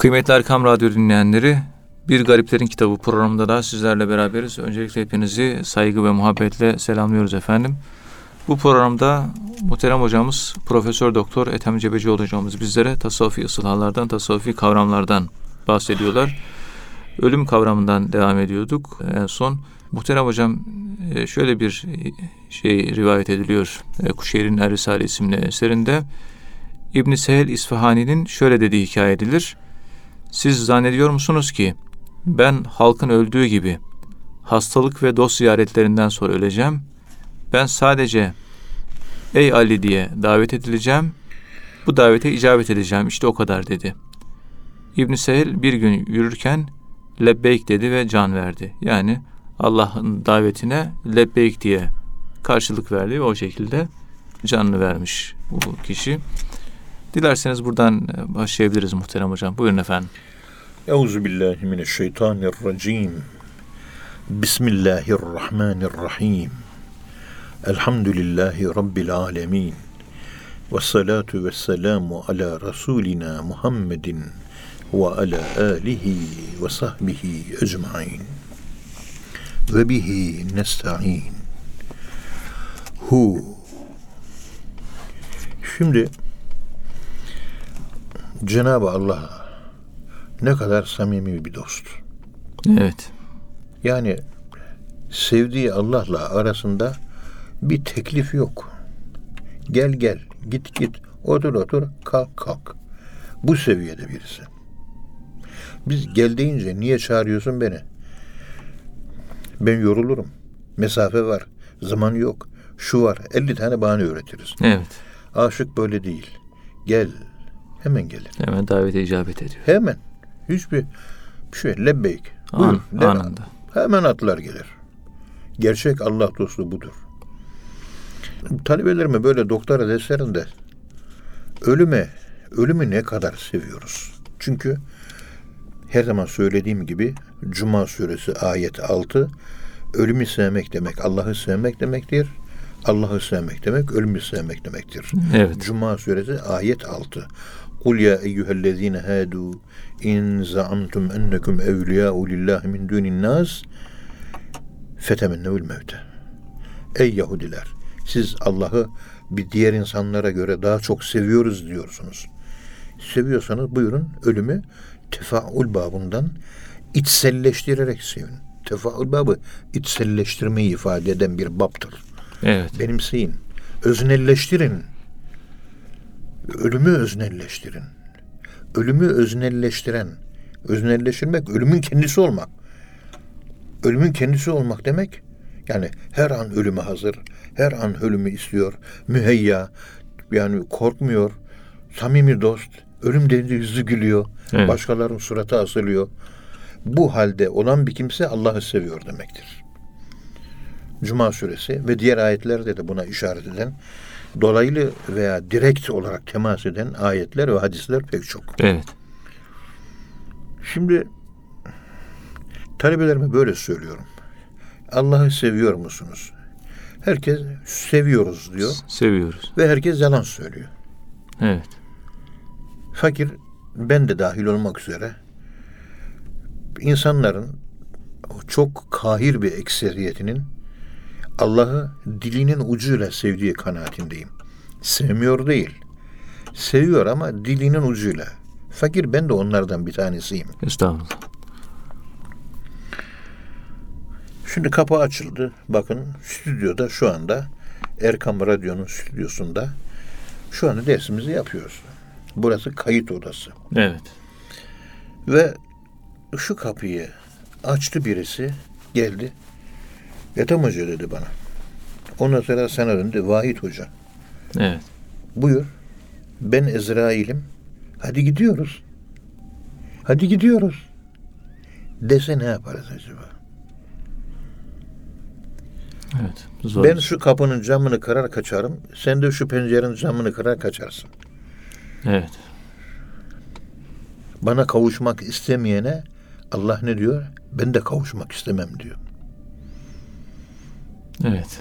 Kıymetli Erkam Radyo dinleyenleri, Bir Gariplerin Kitabı programında da sizlerle beraberiz. Öncelikle hepinizi saygı ve muhabbetle selamlıyoruz efendim. Bu programda muhterem hocamız Profesör Doktor Ethem Cebecioğlu hocamız bizlere tasavvufi ıslahlardan, tasavvufi kavramlardan bahsediyorlar. Ölüm kavramından devam ediyorduk en son. Muhterem hocam e, şöyle bir şey rivayet ediliyor. E, Kuşehir'in Er Risale isimli eserinde. İbn Sehel İsfahani'nin şöyle dediği hikaye edilir. Siz zannediyor musunuz ki ben halkın öldüğü gibi hastalık ve dost ziyaretlerinden sonra öleceğim. Ben sadece ey Ali diye davet edileceğim. Bu davete icabet edeceğim. İşte o kadar dedi. İbn Sehel bir gün yürürken lebbeyk dedi ve can verdi. Yani Allah'ın davetine lebbeyk diye karşılık verdi ve o şekilde canını vermiş bu kişi. Dilerseniz buradan başlayabiliriz muhterem hocam. Buyurun efendim. Euzu billahi mineşşeytanirracim. Bismillahirrahmanirrahim. Elhamdülillahi rabbil alamin. Ve salatu ve selamu ala rasulina Muhammedin ve ala alihi ve sahbihi ecmain. Ve bihi nesta'in. Hu. Şimdi Cenab-ı Allah ne kadar samimi bir dost. Evet. Yani sevdiği Allah'la arasında bir teklif yok. Gel gel, git git, otur otur, kalk kalk. Bu seviyede birisi. Biz gel deyince niye çağırıyorsun beni? Ben yorulurum. Mesafe var, zaman yok. Şu var, 50 tane bahane öğretiriz. Evet. Aşık böyle değil. Gel, hemen gelir. Hemen davete icabet ediyor. Hemen. Hiçbir bir şey lebbeyk. An, anında. Hemen atlar gelir. Gerçek Allah dostu budur. Talebelerime böyle doktora derslerinde ölüme, ölümü ne kadar seviyoruz? Çünkü her zaman söylediğim gibi Cuma suresi ayet 6 ölümü sevmek demek Allah'ı sevmek demektir. Allah'ı sevmek demek ölümü sevmek demektir. Evet. Cuma suresi ayet 6. Kul ya eyyühellezine hadu in zaamtum ennekum evliyâ'u lillahi min dunin nas fetemennevül mevte. Ey Yahudiler siz Allah'ı bir diğer insanlara göre daha çok seviyoruz diyorsunuz. Seviyorsanız buyurun ölümü tefaül babından içselleştirerek sevin. Tefaül babı içselleştirmeyi ifade eden bir baptır. Evet. Benimseyin. Öznelleştirin. Ölümü öznelleştirin. Ölümü öznelleştiren, öznelleştirmek ölümün kendisi olmak. Ölümün kendisi olmak demek yani her an ölüme hazır, her an ölümü istiyor, müheyya, yani korkmuyor, samimi dost, ölüm deyince yüzü gülüyor, Evet. başkalarının suratı asılıyor. Bu halde olan bir kimse Allah'ı seviyor demektir. Cuma suresi ve diğer ayetlerde de buna işaret eden dolaylı veya direkt olarak temas eden ayetler ve hadisler pek çok. Evet. Şimdi talebelerime böyle söylüyorum. Allah'ı seviyor musunuz? Herkes seviyoruz diyor Seviyoruz. ve herkes yalan söylüyor. Evet. Fakir ben de dahil olmak üzere insanların çok kahir bir ekseriyetinin Allah'ı dilinin ucuyla sevdiği kanaatindeyim. Sevmiyor değil. Seviyor ama dilinin ucuyla. Fakir ben de onlardan bir tanesiyim. Estağfurullah. Şimdi kapı açıldı. Bakın stüdyoda şu anda Erkam Radyo'nun stüdyosunda şu anda dersimizi yapıyoruz. Burası kayıt odası. Evet. Ve şu kapıyı açtı birisi geldi. Ethem Hoca dedi bana. Ondan sonra sana döndü. Vahit Hoca. Evet. Buyur. Ben Ezrail'im. Hadi gidiyoruz. Hadi gidiyoruz. Dese ne yaparız acaba? Evet. Zor. Ben şu kapının camını kırar kaçarım. Sen de şu pencerenin camını kırar kaçarsın. Evet. Bana kavuşmak istemeyene Allah ne diyor? Ben de kavuşmak istemem diyor. Evet.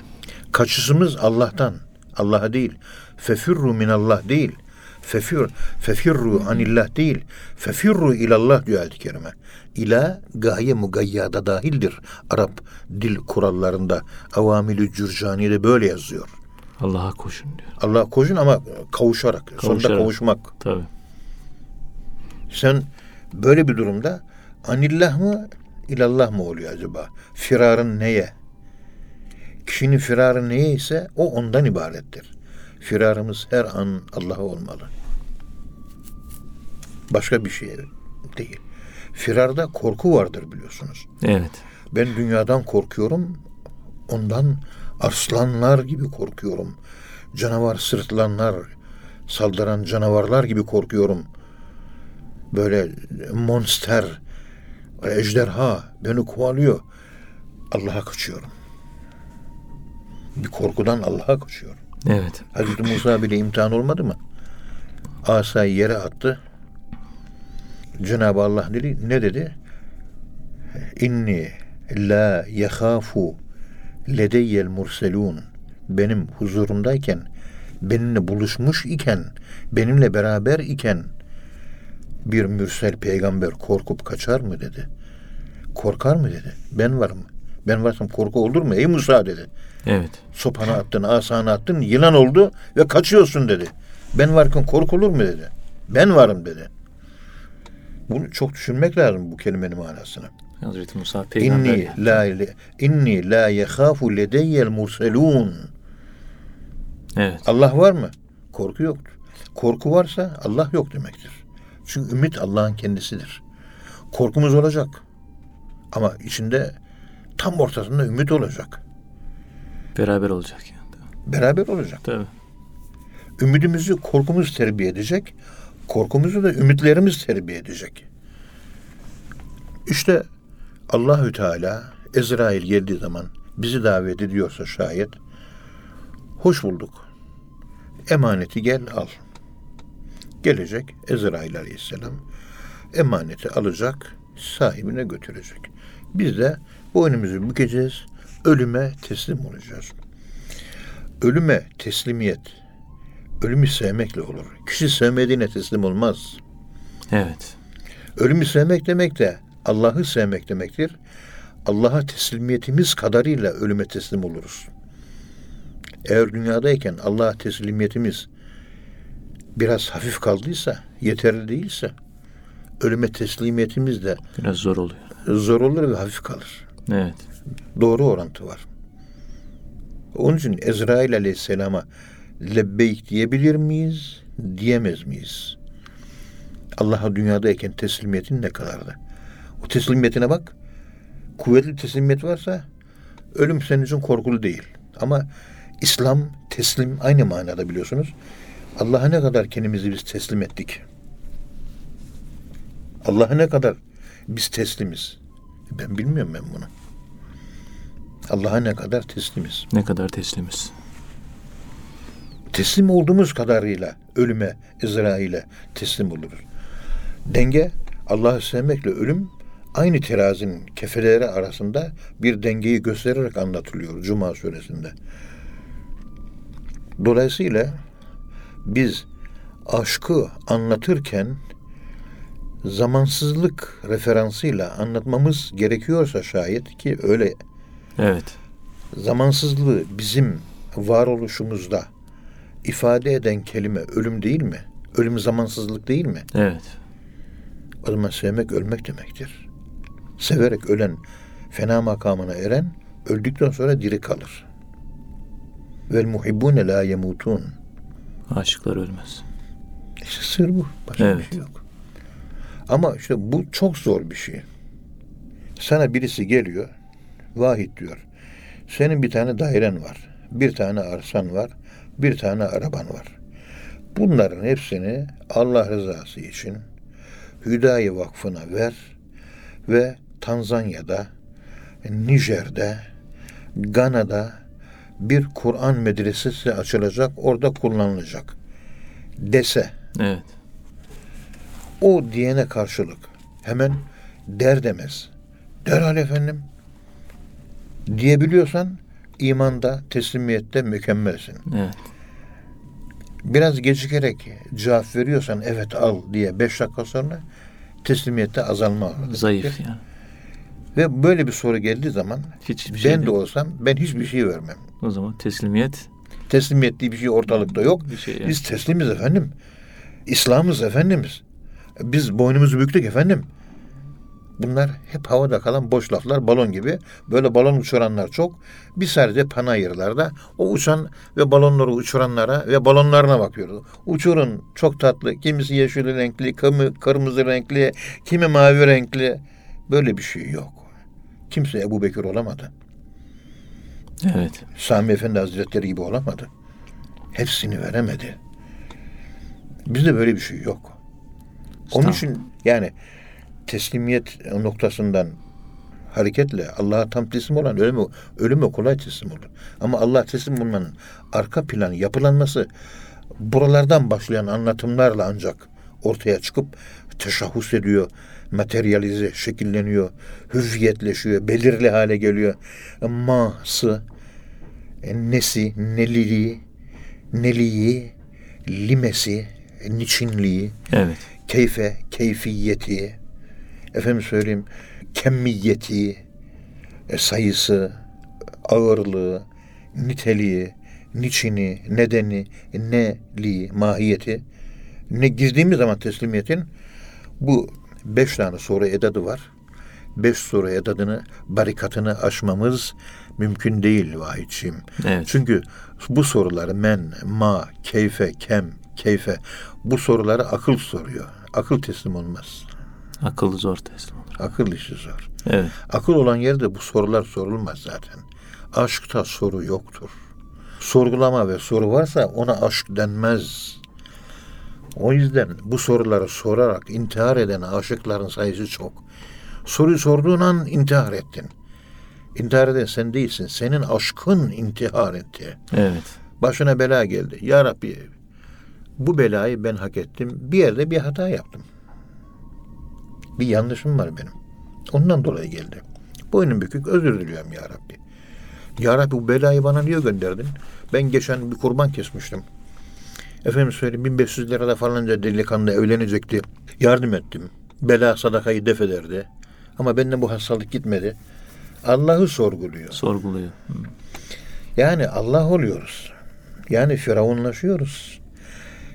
Kaçışımız Allah'tan. Allah'a değil. Fefirru minallah değil. Fefir, fefirru anillah değil. Fefirru ilallah diyor ayet-i kerime. İla gaye mugayyada dahildir. Arap dil kurallarında avamilü cürcani'de böyle yazıyor. Allah'a koşun diyor. Allah koşun ama kavuşarak. Sonunda Kavuşarak. kavuşmak. Tabii. Sen böyle bir durumda anillah mı ilallah mı oluyor acaba? Firarın neye? Kişinin firarı neye ise o ondan ibarettir. Firarımız her an Allah'a olmalı. Başka bir şey değil. Firarda korku vardır biliyorsunuz. Evet. Ben dünyadan korkuyorum. Ondan arslanlar gibi korkuyorum. Canavar sırtlanlar, saldıran canavarlar gibi korkuyorum. Böyle monster, ejderha beni kovalıyor. Allah'a kaçıyorum. Bir korkudan Allah'a kaçıyorum. Evet. Hazreti Musa bile imtihan olmadı mı? Asayı yere attı. Cenab-ı Allah dedi, ne dedi? İnni la yehafu ledeyyel murselun. Benim huzurumdayken, benimle buluşmuş iken, benimle beraber iken bir mürsel peygamber korkup kaçar mı dedi. Korkar mı dedi. Ben varım. Ben varsam korku olur mu? Ey Musa dedi. Evet. Sopanı attın, asanı attın, yılan oldu ve kaçıyorsun dedi. Ben varken korkulur mu dedi. Ben varım dedi. Bunu çok düşünmek lazım bu kelimenin manasını. Hazreti Musa peygamber. İnni la inni la yehafu ledeyyel murselun. Evet. Allah var mı? Korku yoktur. Korku varsa Allah yok demektir. Çünkü ümit Allah'ın kendisidir. Korkumuz olacak. Ama içinde tam ortasında ümit olacak. Beraber olacak yani. Beraber olacak. Tabii. Ümidimizi korkumuz terbiye edecek. Korkumuzu da ümitlerimiz terbiye edecek. İşte Allahü Teala Ezrail geldiği zaman bizi davet ediyorsa şayet hoş bulduk. Emaneti gel al. Gelecek Ezrail Aleyhisselam emaneti alacak, sahibine götürecek. Biz de boynumuzu bükeceğiz, ölüme teslim olacağız. Ölüme teslimiyet, ölümü sevmekle olur. Kişi sevmediğine teslim olmaz. Evet. Ölümü sevmek demek de Allah'ı sevmek demektir. Allah'a teslimiyetimiz kadarıyla ölüme teslim oluruz. Eğer dünyadayken Allah'a teslimiyetimiz biraz hafif kaldıysa, yeterli değilse, ölüme teslimiyetimiz de Biraz zor oluyor. zor olur ve hafif kalır. Evet. Doğru orantı var. Onun için Ezrail Aleyhisselam'a lebbeyk diyebilir miyiz, diyemez miyiz? Allah'a dünyadayken teslimiyetin ne kadardı? O teslimiyetine bak. Kuvvetli teslimiyet varsa ölüm senin için korkulu değil. Ama İslam teslim aynı manada biliyorsunuz. Allah'a ne kadar kendimizi biz teslim ettik? Allah'a ne kadar biz teslimiz? Ben bilmiyorum ben bunu. Allah'a ne kadar teslimiz. Ne kadar teslimiz. Teslim olduğumuz kadarıyla ölüme, Ezrail'e teslim oluruz. Denge Allah'ı sevmekle ölüm aynı terazinin kefeleri arasında bir dengeyi göstererek anlatılıyor Cuma suresinde. Dolayısıyla biz aşkı anlatırken zamansızlık referansıyla anlatmamız gerekiyorsa şayet ki öyle Evet. zamansızlığı bizim varoluşumuzda ifade eden kelime ölüm değil mi? Ölüm zamansızlık değil mi? Evet. O zaman sevmek ölmek demektir. Severek ölen, fena makamına eren, öldükten sonra diri kalır. Vel muhibbune la yemutun. Aşıklar ölmez. İşte sır bu. Başka bir Evet. şey yok. Ama işte bu çok zor bir şey. Sana birisi geliyor, vahid diyor. Senin bir tane dairen var, bir tane arsan var, bir tane araban var. Bunların hepsini Allah rızası için Hüdayi Vakfı'na ver ve Tanzanya'da, Nijer'de, Gana'da bir Kur'an medresesi açılacak, orada kullanılacak dese Evet. o diyene karşılık hemen der demez. Derhal efendim diyebiliyorsan imanda, teslimiyette mükemmelsin. Evet. Biraz gecikerek cevap veriyorsan evet al diye beş dakika sonra teslimiyette azalma. Zayıf yani. Ve böyle bir soru geldiği zaman Hiçbir ben şey de değil. olsam ben hiçbir şey vermem. O zaman teslimiyet Teslimiyet diye bir şey ortalıkta yok. bir şey yani. Biz teslimiz efendim. İslam'ız efendimiz. Biz boynumuzu büktük efendim. Bunlar hep havada kalan boş laflar balon gibi. Böyle balon uçuranlar çok. Biz sadece panayırlarda o uçan ve balonları uçuranlara ve balonlarına bakıyoruz. Uçurun çok tatlı. Kimisi yeşil renkli, kimi kırmızı renkli, kimi mavi renkli. Böyle bir şey yok. Kimse Ebu Bekir olamadı. Evet. Sami Efendi Hazretleri gibi olamadı. Hepsini veremedi. Bizde böyle bir şey yok. Onun için yani teslimiyet noktasından hareketle Allah'a tam teslim olan ölüme, ölüme kolay teslim olur. Ama Allah teslim olmanın arka planı yapılanması buralardan başlayan anlatımlarla ancak ortaya çıkıp teşahhus ediyor, materyalize, şekilleniyor, hüviyetleşiyor, belirli hale geliyor. Ma'sı, e, nesi, neliliği, neliği, limesi, niçinliği, Evet. keyfe, keyfiyeti, efendim söyleyeyim, kemmiyeti, e, sayısı, ağırlığı, niteliği, niçini, nedeni, neliği, mahiyeti. Ne girdiğimiz zaman teslimiyetin bu beş tane soru edadı var. Beş soru edadını, barikatını aşmamız mümkün değil vahidçiğim. Evet. Çünkü bu soruları men, ma, keyfe, kem, keyfe bu soruları akıl soruyor. Akıl teslim olmaz. Akıllı zor teslim olur. Akıl işi zor. Evet. Akıl olan yerde bu sorular sorulmaz zaten. Aşkta soru yoktur. Sorgulama ve soru varsa ona aşk denmez. O yüzden bu soruları sorarak intihar eden aşıkların sayısı çok. Soruyu sorduğun an intihar ettin. İntihar eden sen değilsin. Senin aşkın intihar etti. Evet. Başına bela geldi. Ya Rabbi bu belayı ben hak ettim. Bir yerde bir hata yaptım. Bir yanlışım var benim. Ondan dolayı geldi. Boynum bükük özür diliyorum ya Rabbi. Ya Rabbi bu belayı bana niye gönderdin? Ben geçen bir kurban kesmiştim. Efendim söyleyeyim 1500 lirada falanca delikanlı evlenecekti. Yardım ettim. Bela sadakayı def ederdi. Ama benden bu hastalık gitmedi. Allah'ı sorguluyor. Sorguluyor. Hı. Yani Allah oluyoruz. Yani firavunlaşıyoruz.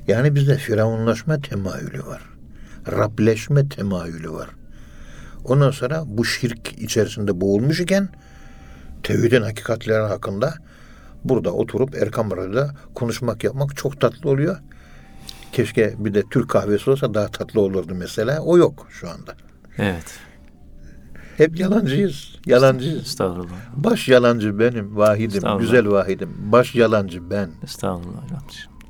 Yani bizde firavunlaşma temayülü var. Rableşme temayülü var. Ondan sonra bu şirk içerisinde boğulmuş iken tevhidin hakikatleri hakkında burada oturup Erkam Radyo'da konuşmak yapmak çok tatlı oluyor. Keşke bir de Türk kahvesi olsa daha tatlı olurdu mesela. O yok şu anda. Evet. Hep yalancıyız. Yalancıyız. Estağfurullah. Baş yalancı benim, vahidim, güzel vahidim. Baş yalancı ben. Estağfurullah.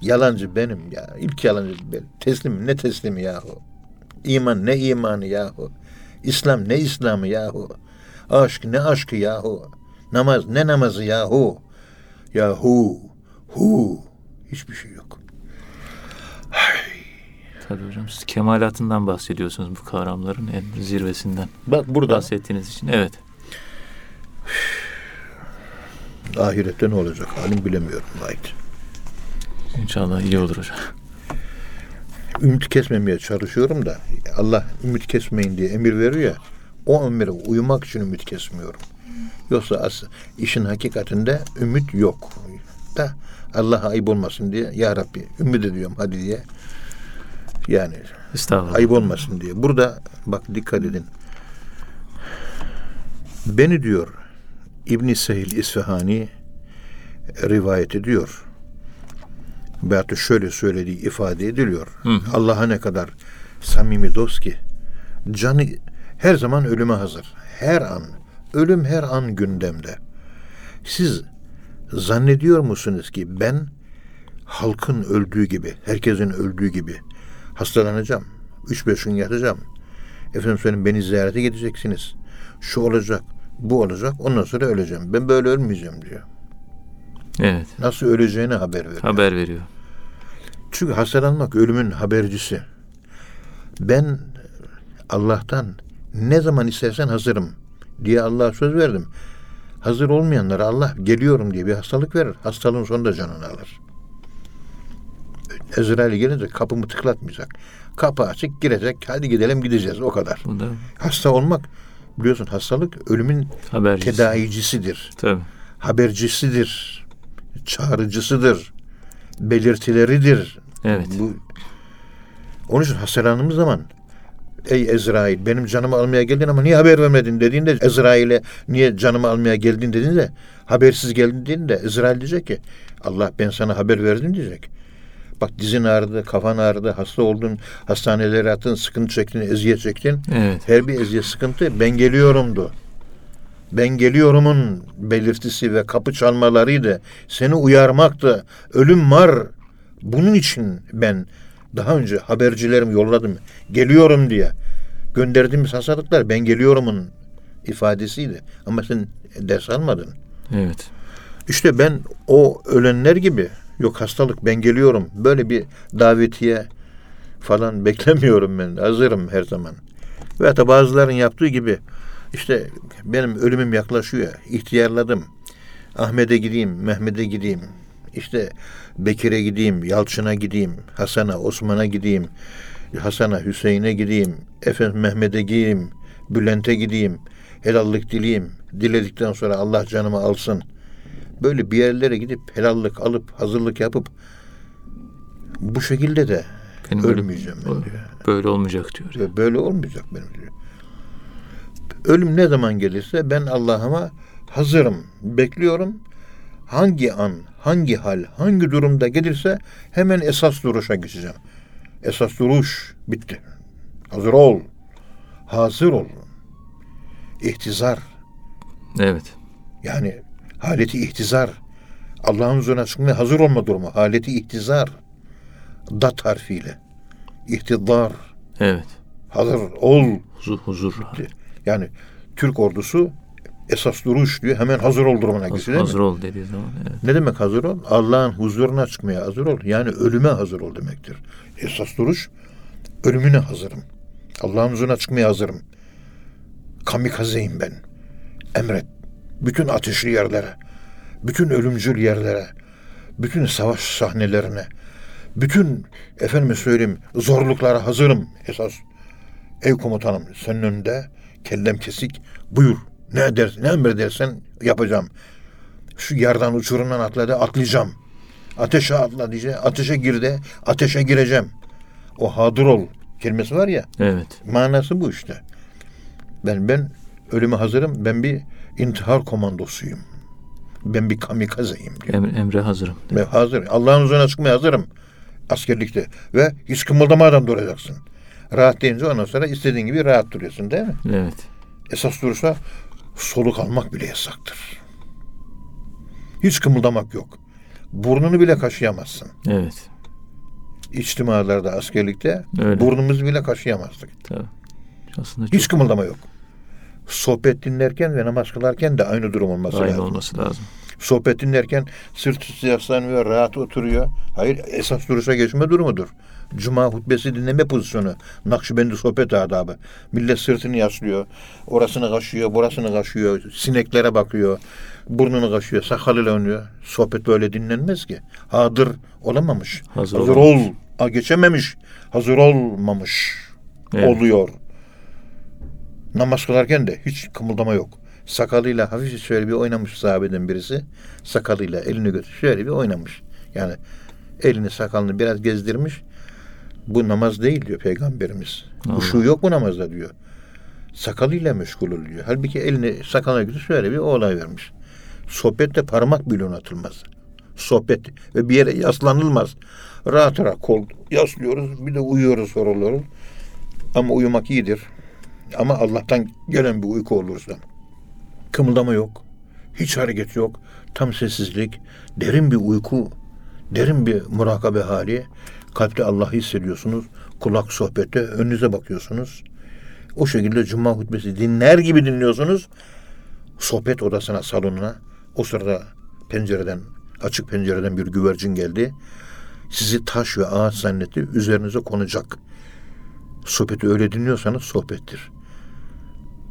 Yalancı benim ya. İlk yalancı ben. Teslim ne teslimi yahu. İman ne imanı yahu. İslam ne İslamı yahu. Aşk ne aşkı yahu. Namaz ne namazı yahu. Yahu. Hu. Hiçbir şey yok. Tabii hocam siz kemalatından bahsediyorsunuz bu kavramların en zirvesinden Bak burada bahsettiğiniz için. Evet. ahirette ne olacak halim bilemiyorum. Vahit. İnşallah iyi olur hocam. Ümit kesmemeye çalışıyorum da Allah ümit kesmeyin diye emir veriyor ya. O emire uyumak için ümit kesmiyorum. Yoksa as işin hakikatinde ümit yok. Da Allah ayıp olmasın diye ya Rabbi ümit ediyorum hadi diye. Yani ayıp olmasın diye. Burada bak dikkat edin. Beni diyor İbn Sehil İsfahani rivayet ediyor. Veyahut da şöyle söylediği ifade ediliyor. Allah'a ne kadar samimi dost ki canı her zaman ölüme hazır. Her an. Ölüm her an gündemde. Siz zannediyor musunuz ki ben halkın öldüğü gibi, herkesin öldüğü gibi hastalanacağım. Üç beş gün yatacağım. Efendim söyleyeyim beni ziyarete gideceksiniz. Şu olacak, bu olacak. Ondan sonra öleceğim. Ben böyle ölmeyeceğim diyor. Evet. Nasıl öleceğini haber veriyor. Haber veriyor. Çünkü hastalanmak ölümün habercisi. Ben Allah'tan ne zaman istersen hazırım diye Allah'a söz verdim. Hazır olmayanlara Allah geliyorum diye bir hastalık verir. Hastalığın sonunda canını alır. Ezrail gelince kapımı tıklatmayacak. Kapı açık girecek. Hadi gidelim gideceğiz o kadar. Bu da Hasta olmak biliyorsun hastalık ölümün habercisi. tedavicisidir. Tabii. Habercisidir. Çağrıcısıdır. Belirtileridir. Evet. Bu onun için hastalandığımız zaman Ey Ezrail benim canımı almaya geldin ama niye haber vermedin dediğinde Ezrail'e niye canımı almaya geldin dediğinde habersiz geldin dediğinde Ezrail diyecek ki Allah ben sana haber verdim diyecek. Bak dizin ağrıdı, kafan ağrıdı, hasta oldun, hastanelere attın, sıkıntı çektin, eziyet çektin. Evet. Her bir eziyet sıkıntı ben geliyorumdu. Ben geliyorumun belirtisi ve kapı çalmalarıydı. Seni uyarmaktı. Ölüm var. Bunun için ben daha önce habercilerimi yolladım. Geliyorum diye. Gönderdiğimiz hastalıklar ben geliyorumun ifadesiydi. Ama sen ders almadın. Evet. İşte ben o ölenler gibi yok hastalık ben geliyorum. Böyle bir davetiye falan beklemiyorum ben. Hazırım her zaman. Ve da bazıların yaptığı gibi işte benim ölümüm yaklaşıyor. ihtiyarladım. Ahmet'e gideyim, Mehmet'e gideyim. İşte Bekir'e gideyim, Yalçın'a gideyim, Hasan'a, Osman'a gideyim, Hasan'a, Hüseyin'e gideyim, efendim Mehmet'e gideyim, Bülent'e gideyim, helallik dileyim. Diledikten sonra Allah canımı alsın. Böyle bir yerlere gidip helallik alıp hazırlık yapıp bu şekilde de Benim ölmeyeceğim ben diyor. Böyle olmayacak diyor. Böyle olmayacak benim diyor. Ölüm ne zaman gelirse ben Allah'ıma hazırım, bekliyorum. Hangi an, hangi hal, hangi durumda gelirse hemen esas duruşa geçeceğim. Esas duruş bitti. Hazır ol. Hazır ol. İhtizar. Evet. Yani haleti ihtizar. Allah'ın huzuruna çıkmaya hazır olma durumu. Haleti ihtizar. Dat harfiyle. İhtidar. Evet. Hazır ol. Huzur, huzur. Yani Türk ordusu esas duruş diyor. Hemen hazır ol durumuna geçiyor değil hazır mi? ol dediği zaman. Evet. Ne demek hazır ol? Allah'ın huzuruna çıkmaya hazır ol. Yani ölüme hazır ol demektir. Esas duruş ölümüne hazırım. Allah'ın huzuruna çıkmaya hazırım. Kamikazeyim ben. Emret. Bütün ateşli yerlere, bütün ölümcül yerlere, bütün savaş sahnelerine, bütün efendime söyleyeyim zorluklara hazırım esas. Ey komutanım senin önünde kellem kesik buyur. Ne edersin, ne emredersen yapacağım. Şu yerden uçurumdan atladı atlayacağım. Ateşe atla diyece ateşe gir de ateşe gireceğim. O hadır ol kelimesi var ya Evet. manası bu işte. Ben ben ölüme hazırım. Ben bir intihar komandosuyum. Ben bir kamikazeyim diyor. Emre, emre hazırım. Ve hazır. Allah'ın huzuruna çıkmaya hazırım. Askerlikte. Ve hiç kımıldamadan duracaksın. Rahat deyince ondan sonra istediğin gibi rahat duruyorsun değil mi? Evet. Esas durursa soluk almak bile yasaktır. Hiç kımıldamak yok. Burnunu bile kaşıyamazsın. Evet. İçtimalarda, askerlikte Öyle. burnumuzu bile kaşıyamazdık. Tabii. Aslında çok Hiç kımıldama yok. Sohbet dinlerken ve namaz kılarken de aynı durum olması aynı lazım. olması lazım. Sohbet dinlerken sırt üstü yaslanıyor, rahat oturuyor. Hayır, esas duruşa geçme durumudur. Cuma hutbesi dinleme pozisyonu. Nakşibendi sohbet adabı. Millet sırtını yaslıyor. Orasını kaşıyor, burasını kaşıyor. Sineklere bakıyor. Burnunu kaşıyor, sakalıyla oynuyor. Sohbet böyle dinlenmez ki. Hadır olamamış. Hazır Hazır, ol. A, geçememiş. Hazır olmamış. Evet. Oluyor. Namaz kılarken de hiç kımıldama yok. Sakalıyla hafif şöyle bir oynamış sahabeden birisi. Sakalıyla elini götür şöyle bir oynamış. Yani elini sakalını biraz gezdirmiş. Bu namaz değil diyor peygamberimiz. Allah. Huşu yok bu namazda diyor. Sakalıyla meşgul oluyor. Halbuki elini sakalına götür şöyle bir olay vermiş. Sohbette parmak bile atılmaz. Sohbet ve bir yere yaslanılmaz. Rahat rahat kol yaslıyoruz. Bir de uyuyoruz soruluyoruz. Ama uyumak iyidir. Ama Allah'tan gelen bir uyku olursa. Kımıldama yok. Hiç hareket yok. Tam sessizlik. Derin bir uyku. Derin bir murakabe hali. Kalpte Allah'ı hissediyorsunuz. Kulak sohbette önünüze bakıyorsunuz. O şekilde cuma hutbesi dinler gibi dinliyorsunuz. Sohbet odasına, salonuna. O sırada pencereden, açık pencereden bir güvercin geldi. Sizi taş ve ağaç zannetti. Üzerinize konacak. Sohbeti öyle dinliyorsanız sohbettir.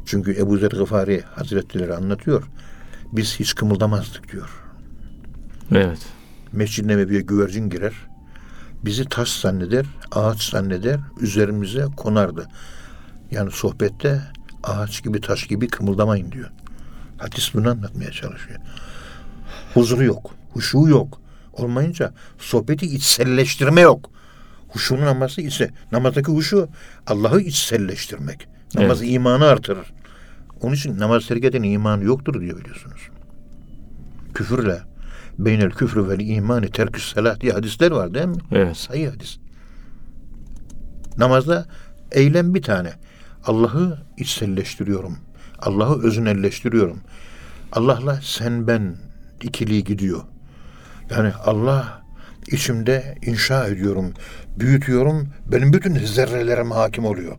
Çünkü Ebu Zer Gıfari Hazretleri anlatıyor. Biz hiç kımıldamazdık diyor. Evet. Mescid-i Nebevi'ye güvercin girer. Bizi taş zanneder, ağaç zanneder, üzerimize konardı. Yani sohbette ağaç gibi taş gibi kımıldamayın diyor. Hadis bunu anlatmaya çalışıyor. Huzuru yok, huşu yok. Olmayınca sohbeti içselleştirme yok. Huşunun namazı ise namazdaki huşu Allah'ı içselleştirmek. Namaz Evet. imanı artırır. Onun için namaz terk edenin imanı yoktur diyor biliyorsunuz. Küfürle beynel küfrü vel imani terkü salat diye hadisler var değil mi? Evet. Sayı hadis. Namazda eylem bir tane. Allah'ı içselleştiriyorum. Allah'ı öznelleştiriyorum. Allah'la sen ben ikiliği gidiyor. Yani Allah içimde inşa ediyorum, büyütüyorum. Benim bütün zerrelerime hakim oluyor.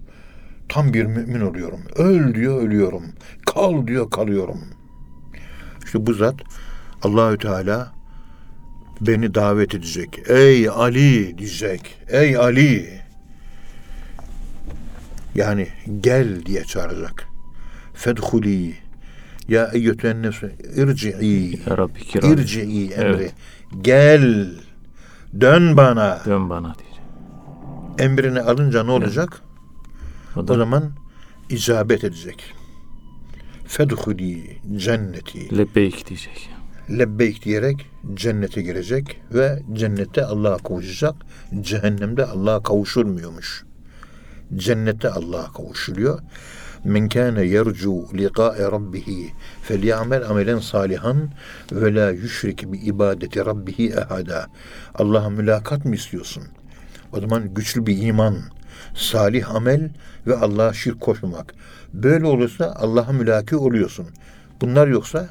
Tam bir mümin oluyorum. Öl diyor ölüyorum. Kal diyor kalıyorum. İşte bu zat Allahü Teala beni davet edecek. Ey Ali diyecek. Ey Ali. Yani gel diye çağıracak. Fedhuli ya eyyütühen nefsü irci'i Ya Rabbi kiram. irci'i emri. Evet. Gel dön bana. Dön bana diyecek. Emrini alınca ne olacak? O O da zaman icabet edecek. Fedhuli cenneti. lebbeyk diyecek. Lebbeyk diyerek cennete girecek ve cennette Allah'a kavuşacak. Cehennemde Allah'a kavuşulmuyormuş. Cennette Allah'a kavuşuluyor. Men kana yercu liqa'a rabbih felyamel amelen salihan ve la yüşrik bi ibadeti rabbih ahada. Allah'a mülakat mı istiyorsun? O zaman güçlü bir iman, salih amel ve Allah'a şirk koşmamak. Böyle olursa Allah'a mülaki oluyorsun. Bunlar yoksa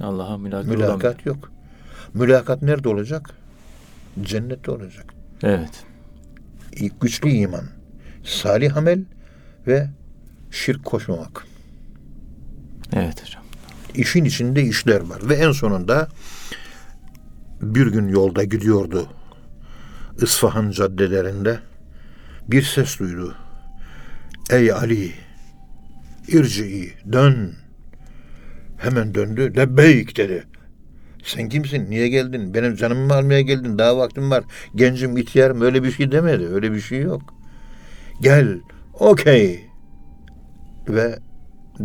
Allah'a mülakat, olamıyor. Mülakat yok. Mülakat nerede olacak? Cennette olacak. Evet. Güçlü iman, salih amel ve şirk koşmamak. Evet hocam. İşin içinde işler var. Ve en sonunda bir gün yolda gidiyordu. İsfahan caddelerinde bir ses duydu. Ey Ali, irci'i, dön. Hemen döndü. Lebbeyk dedi. Sen kimsin? Niye geldin? Benim canımı mı almaya geldin? Daha vaktim var. Gencim, ihtiyarım. Öyle bir şey demedi. Öyle bir şey yok. Gel. Okey. Ve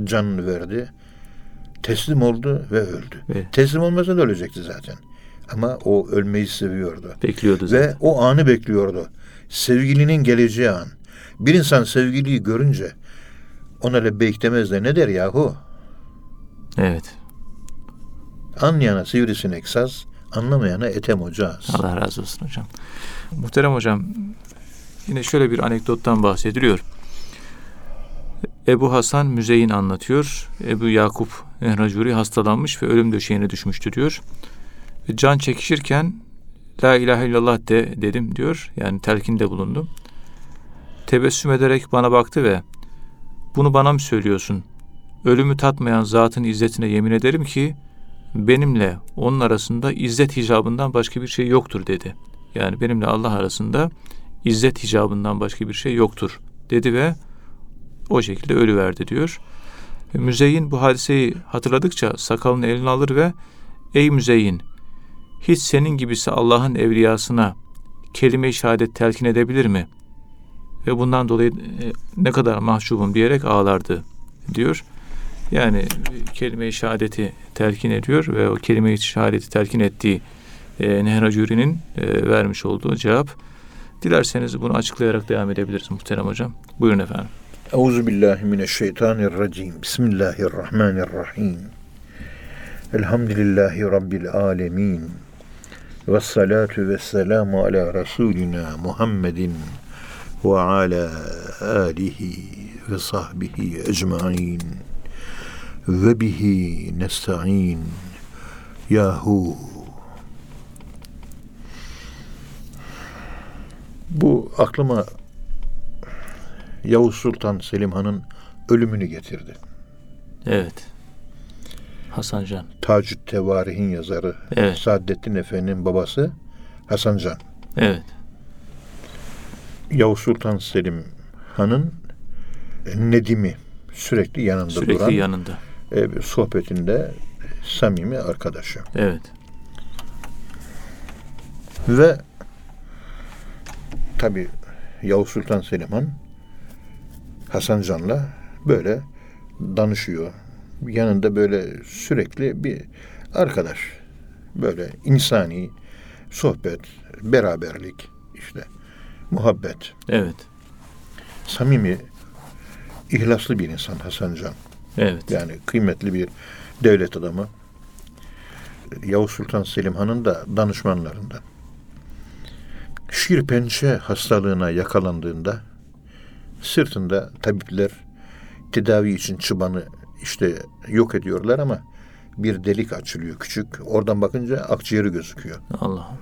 canını verdi. Teslim oldu ve öldü. Ve Teslim olmasa da ölecekti zaten. Ama o ölmeyi seviyordu. bekliyordu zaten. Ve o anı bekliyordu. Sevgilinin geleceği an. Bir insan sevgiliyi görünce ona lebbeyk demez de ne der yahu? Evet. Anlayana sivrisinek saz, anlamayana etem ocağız. Allah razı olsun hocam. Muhterem hocam yine şöyle bir anekdottan bahsediliyor. Ebu Hasan Müzeyin anlatıyor. Ebu Yakup Ehracuri hastalanmış ve ölüm döşeğine düşmüştü diyor. Ve can çekişirken La ilahe illallah de dedim diyor. Yani telkinde bulundum. Tebessüm ederek bana baktı ve bunu bana mı söylüyorsun? Ölümü tatmayan zatın izzetine yemin ederim ki benimle onun arasında izzet hicabından başka bir şey yoktur dedi. Yani benimle Allah arasında izzet hicabından başka bir şey yoktur dedi ve o şekilde ölüverdi diyor. Müzeyyin bu hadiseyi hatırladıkça sakalını eline alır ve ey Müzeyyin hiç senin gibisi Allah'ın evliyasına kelime-i şehadet telkin edebilir mi? Ve bundan dolayı e, ne kadar mahcubum diyerek ağlardı diyor. Yani kelime-i şehadeti telkin ediyor ve o kelime-i şehadeti telkin ettiği e, Nehra Curi'nin e, vermiş olduğu cevap. Dilerseniz bunu açıklayarak devam edebiliriz muhterem hocam. Buyurun efendim. Euzu billahi mineşşeytanirracim. Bismillahirrahmanirrahim. Elhamdülillahi rabbil alamin. Ve salatu ve selamu ala Resulina Muhammedin ve ala alihi ve sahbihi ecmain. Ve bihi nesta'in. Yahu. Bu aklıma Yavuz Sultan Selim Han'ın ölümünü getirdi. Evet. Hasan Can. Tacüt Tevarih'in yazarı Evet. Saadettin Efendi'nin babası Hasan Can. Evet. Yavuz Sultan Selim Han'ın Nedim'i sürekli yanında Sürekli duran yanında. E, sohbetinde samimi arkadaşı. Evet. Ve tabi Yavuz Sultan Selim Han Hasan Can'la böyle danışıyor. Yanında böyle sürekli bir arkadaş. Böyle insani sohbet, beraberlik, işte muhabbet. Evet. Samimi, ihlaslı bir insan Hasan Can. Evet. Yani kıymetli bir devlet adamı. Yavuz Sultan Selim Han'ın da danışmanlarından. Şir pençe hastalığına yakalandığında sırtında tabipler tedavi için çıbanı işte yok ediyorlar ama bir delik açılıyor küçük. Oradan bakınca akciğeri gözüküyor. Allah.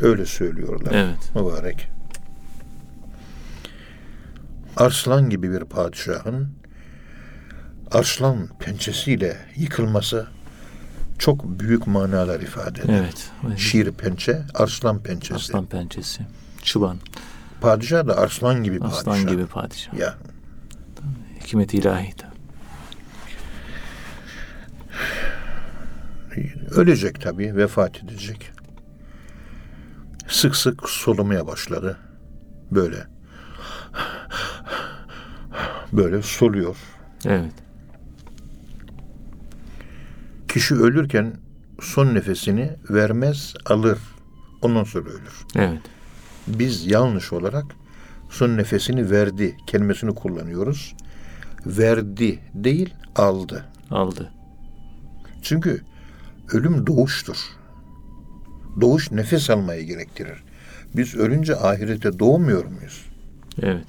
Öyle söylüyorlar. Evet. Mübarek. Arslan gibi bir padişahın arslan pençesiyle yıkılması çok büyük manalar ifade eder. Evet. Şiir pençe, arslan pençesi. Aslan pençesi. Çıban. Padişah da arslan gibi padişah. Aslan gibi padişah. Ya Hikmet ilahi. tabii. ölecek tabii, vefat edecek. Sık sık solumaya başladı. Böyle. Böyle soluyor. Evet. Kişi ölürken son nefesini vermez, alır. Ondan sonra ölür. Evet. Biz yanlış olarak son nefesini verdi kelimesini kullanıyoruz. Verdi değil, aldı. Aldı. Çünkü ölüm doğuştur. Doğuş nefes almayı gerektirir. Biz ölünce ahirete doğmuyor muyuz? Evet.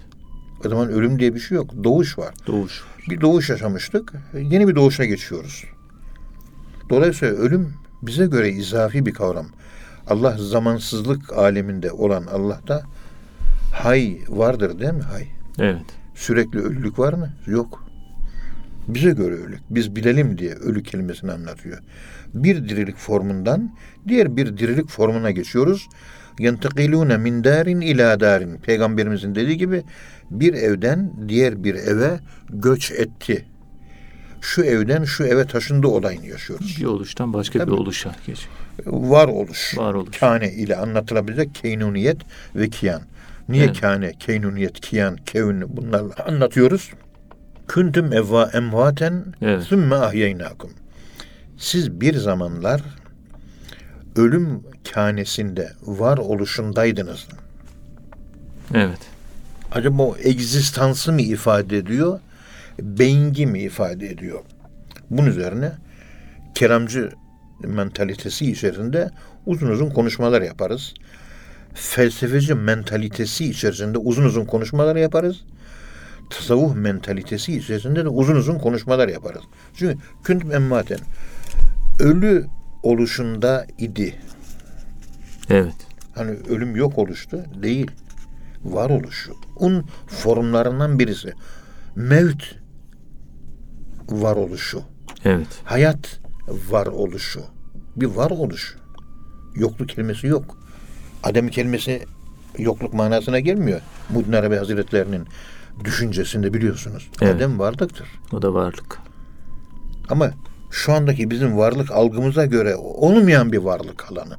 O zaman ölüm diye bir şey yok. Doğuş var. Doğuş. Bir doğuş yaşamıştık. Yeni bir doğuşa geçiyoruz. Dolayısıyla ölüm bize göre izafi bir kavram. Allah zamansızlık aleminde olan Allah'ta hay vardır değil mi? Hay. Evet. Sürekli ölülük var mı? Yok. Bize göre ölük. Biz bilelim diye ölü kelimesini anlatıyor. Bir dirilik formundan diğer bir dirilik formuna geçiyoruz. Yentakilune min darin ila darin. Peygamberimizin dediği gibi bir evden diğer bir eve göç etti. Şu evden şu eve taşındı olayını yaşıyoruz. Bir oluştan başka Tabii. bir oluşa geç. Var oluş. Var oluş. Kane ile anlatılabilecek keynuniyet ve kiyan. Niye Evet. kane, keynuniyet, kiyan, kevn bunlarla anlatıyoruz? Küntüm evva emvaten Evet. sümme ahyeynakum. Siz bir zamanlar ölüm kanesinde var oluşundaydınız. Evet. Acaba o egzistansı mı ifade ediyor, bengi mi ifade ediyor? Bunun üzerine keramcı mentalitesi içerisinde uzun uzun konuşmalar yaparız. Felsefeci mentalitesi içerisinde uzun uzun konuşmalar yaparız. Tasavvuf mentalitesi içerisinde de uzun uzun konuşmalar yaparız. Çünkü küntüm emmaten ölü oluşunda idi. Evet. Hani ölüm yok oluştu değil. Var oluşu. Un formlarından birisi. Mevt var oluşu. Evet. Hayat var oluşu. Bir var oluş. Yokluk kelimesi yok. Adem kelimesi yokluk manasına gelmiyor. Muddin Arabi Hazretlerinin düşüncesinde biliyorsunuz. Evet. Adem varlıktır. O da varlık. Ama şu andaki bizim varlık algımıza göre olmayan bir varlık alanı.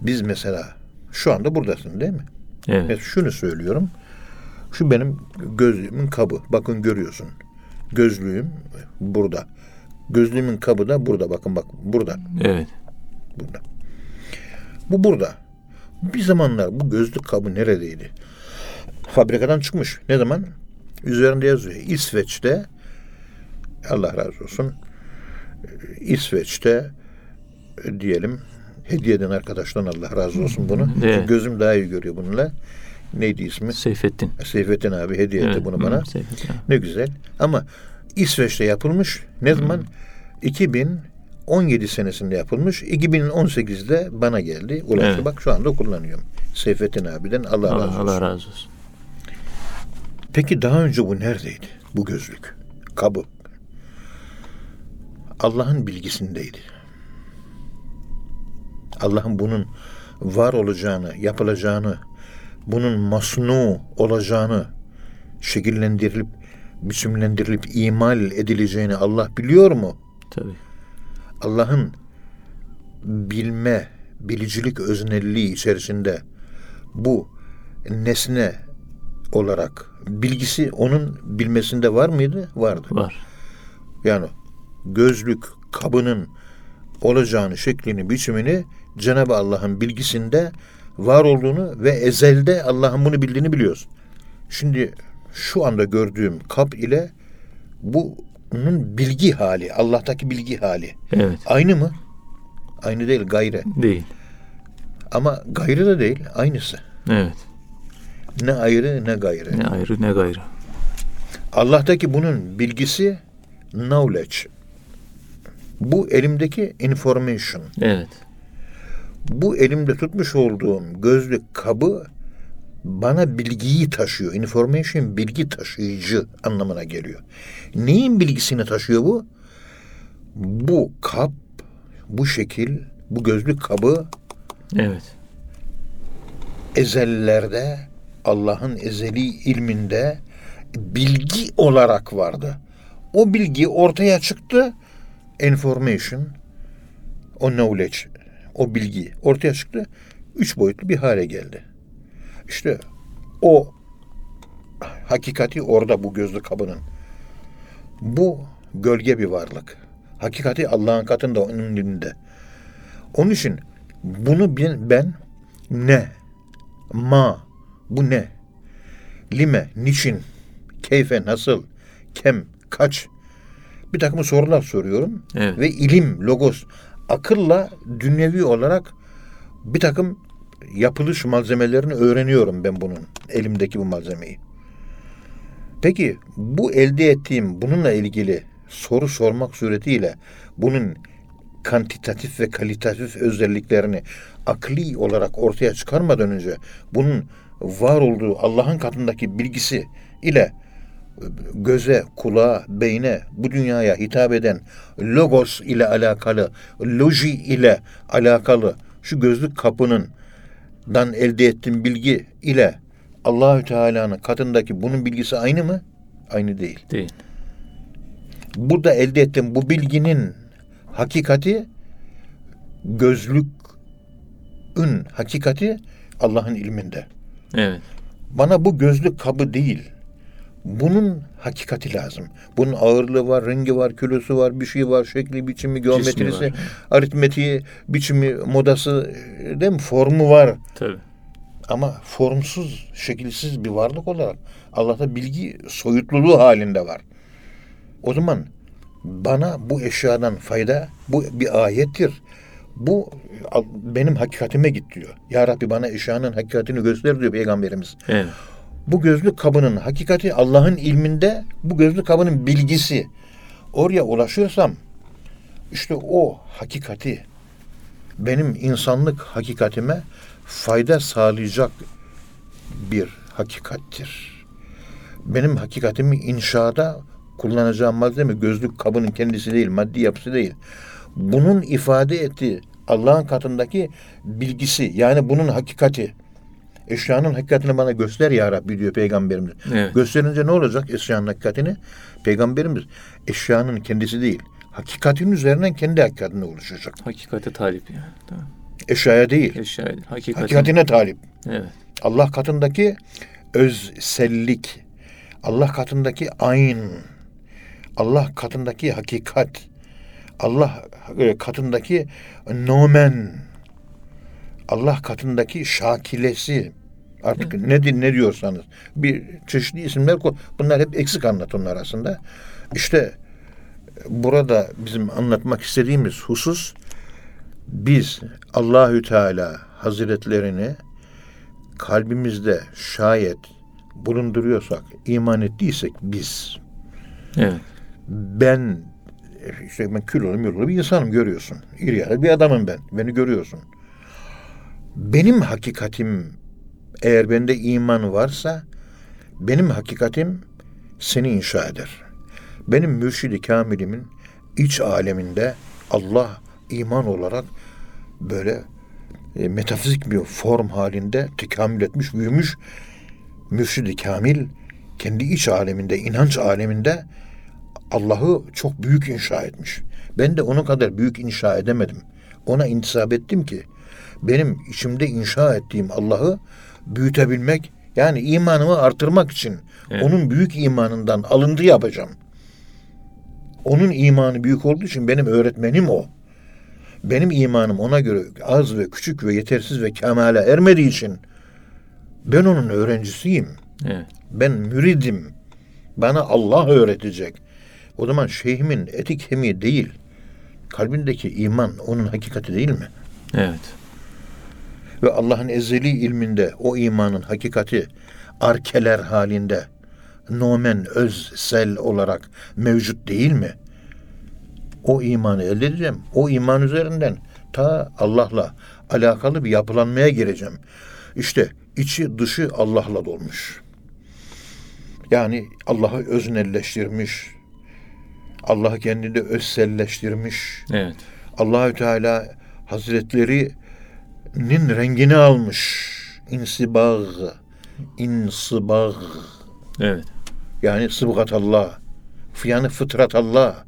Biz mesela şu anda buradasın değil mi? Evet. Evet, şunu söylüyorum. Şu benim gözlüğümün kabı. Bakın görüyorsun. Gözlüğüm burada. Gözlüğümün kabı da burada. Bakın bak burada. Evet. Burada. Bu burada. Bir zamanlar bu gözlük kabı neredeydi? Fabrikadan çıkmış. Ne zaman? Üzerinde yazıyor. İsveç'te Allah razı olsun. İsveç'te e, diyelim hediye eden arkadaştan Allah razı olsun bunu. Evet. Gözüm daha iyi görüyor bununla. Neydi ismi? Seyfettin. Seyfettin abi hediye etti Evet. bunu Hı, bana. Seyfettin. abi. Ne güzel. Ama İsveç'te yapılmış. Ne zaman? 2017 senesinde yapılmış. 2018'de bana geldi. Ulaştı. Evet. Bak şu anda kullanıyorum. Seyfettin abiden Allah, razı Allah, olsun. Allah razı olsun. Peki daha önce bu neredeydi? Bu gözlük. Kabı. Allah'ın bilgisindeydi. Allah'ın bunun var olacağını, yapılacağını, bunun masnu olacağını, şekillendirilip, biçimlendirilip imal edileceğini Allah biliyor mu? Tabii. Allah'ın bilme, bilicilik öznelliği içerisinde bu nesne olarak bilgisi onun bilmesinde var mıydı? Vardı. Var. Yani gözlük kabının olacağını, şeklini, biçimini Cenab-ı Allah'ın bilgisinde var olduğunu ve ezelde Allah'ın bunu bildiğini biliyoruz. Şimdi şu anda gördüğüm kap ile bunun bilgi hali, Allah'taki bilgi hali Evet. aynı mı? Aynı değil, gayrı. Değil. Ama gayrı da değil, aynısı. Evet. Ne ayrı ne gayrı. Ne ayrı ne gayrı. Allah'taki bunun bilgisi knowledge. Bu elimdeki information. Evet. Bu elimde tutmuş olduğum gözlük kabı bana bilgiyi taşıyor. Information bilgi taşıyıcı anlamına geliyor. Neyin bilgisini taşıyor bu? Bu kap, bu şekil, bu gözlük kabı Evet. ezellerde Allah'ın ezeli ilminde bilgi olarak vardı. O bilgi ortaya çıktı. Information, o knowledge, o bilgi ortaya çıktı. Üç boyutlu bir hale geldi. İşte o hakikati orada bu gözlü kabının. Bu gölge bir varlık. Hakikati Allah'ın katında onun elinde. Onun için bunu ben, ben ne, ma, bu ne, lime, niçin, keyfe, nasıl, kem, kaç bir takım sorular soruyorum. Evet. Ve ilim, logos, akılla dünyevi olarak bir takım yapılış malzemelerini öğreniyorum ben bunun, elimdeki bu malzemeyi. Peki bu elde ettiğim bununla ilgili soru sormak suretiyle bunun kantitatif ve kalitatif özelliklerini akli olarak ortaya çıkarmadan önce bunun var olduğu Allah'ın katındaki bilgisi ile göze, kulağa, beyne, bu dünyaya hitap eden logos ile alakalı, loji ile alakalı şu gözlük kapının dan elde ettiğim bilgi ile Allahü Teala'nın katındaki bunun bilgisi aynı mı? Aynı değil. Değil. Burada elde ettiğim bu bilginin hakikati gözlükün hakikati Allah'ın ilminde. Evet. Bana bu gözlük kabı değil. Bunun hakikati lazım. Bunun ağırlığı var, rengi var, kilosu var, bir şey var, şekli, biçimi, geometrisi, aritmetiği, biçimi, modası, değil mi? Formu var. Tabii. Ama formsuz, şekilsiz bir varlık olarak Allah'ta bilgi soyutluluğu halinde var. O zaman bana bu eşyadan fayda, bu bir ayettir. Bu benim hakikatime git diyor. Ya Rabbi bana eşyanın hakikatini göster diyor Peygamberimiz. Evet. Bu gözlük kabının hakikati Allah'ın ilminde, bu gözlük kabının bilgisi. Oraya ulaşırsam işte o hakikati benim insanlık hakikatime fayda sağlayacak bir hakikattir. Benim hakikatimi inşaada kullanacağım malzeme gözlük kabının kendisi değil, maddi yapısı değil. Bunun ifade ettiği Allah'ın katındaki bilgisi yani bunun hakikati. Eşyanın hakikatini bana göster ya Rabbi diyor Peygamberimiz. Evet. Gösterince ne olacak eşyanın hakikatini? Peygamberimiz eşyanın kendisi değil, hakikatin üzerinden kendi hakikatine oluşacak. Hakikate talip yani. Tamam. Eşyaya değil, Eşya değil. Hakikatin. hakikatine talip. Evet. Allah katındaki özsellik, Allah katındaki ayn, Allah katındaki hakikat, Allah e, katındaki nomen, Allah katındaki şakilesi, artık ne, di- ne diyorsanız bir çeşitli isimler. Bunlar hep eksik anlatımlar aslında. İşte burada bizim anlatmak istediğimiz husus biz Allahü Teala Hazretlerini kalbimizde şayet bulunduruyorsak, iman ettiysek biz, Evet. ben işte ben kilolu mülolu bir insanım görüyorsun. İri yarı bir adamım ben. Beni görüyorsun. Benim hakikatim eğer bende iman varsa benim hakikatim seni inşa eder. Benim mürşidi kamilimin iç aleminde Allah iman olarak böyle e, metafizik bir form halinde tekamül etmiş, büyümüş. Mürşidi kamil kendi iç aleminde, inanç aleminde Allah'ı çok büyük inşa etmiş. Ben de onun kadar büyük inşa edemedim. Ona intisap ettim ki benim içimde inşa ettiğim Allah'ı büyütebilmek yani imanımı artırmak için Evet. onun büyük imanından alıntı yapacağım. Onun imanı büyük olduğu için benim öğretmenim o. Benim imanım ona göre az ve küçük ve yetersiz ve kemale ermediği için ben onun öğrencisiyim. Evet. Ben müridim. Bana Allah öğretecek. O zaman şeyhimin etik kemiği değil. Kalbindeki iman onun hakikati değil mi? Evet. Ve Allah'ın ezeli ilminde o imanın hakikati arkeler halinde nomen özsel olarak mevcut değil mi? O imanı elde edeceğim. O iman üzerinden ta Allah'la alakalı bir yapılanmaya gireceğim. İşte içi dışı Allah'la dolmuş. Yani Allah'ı öznelleştirmiş. Allah'ı kendinde özselleştirmiş. Evet. Allahü Teala Hazretleri'nin rengini almış. İnsibag, insibag. Evet. Yani sıbgat Allah. Yani fıtrat Allah.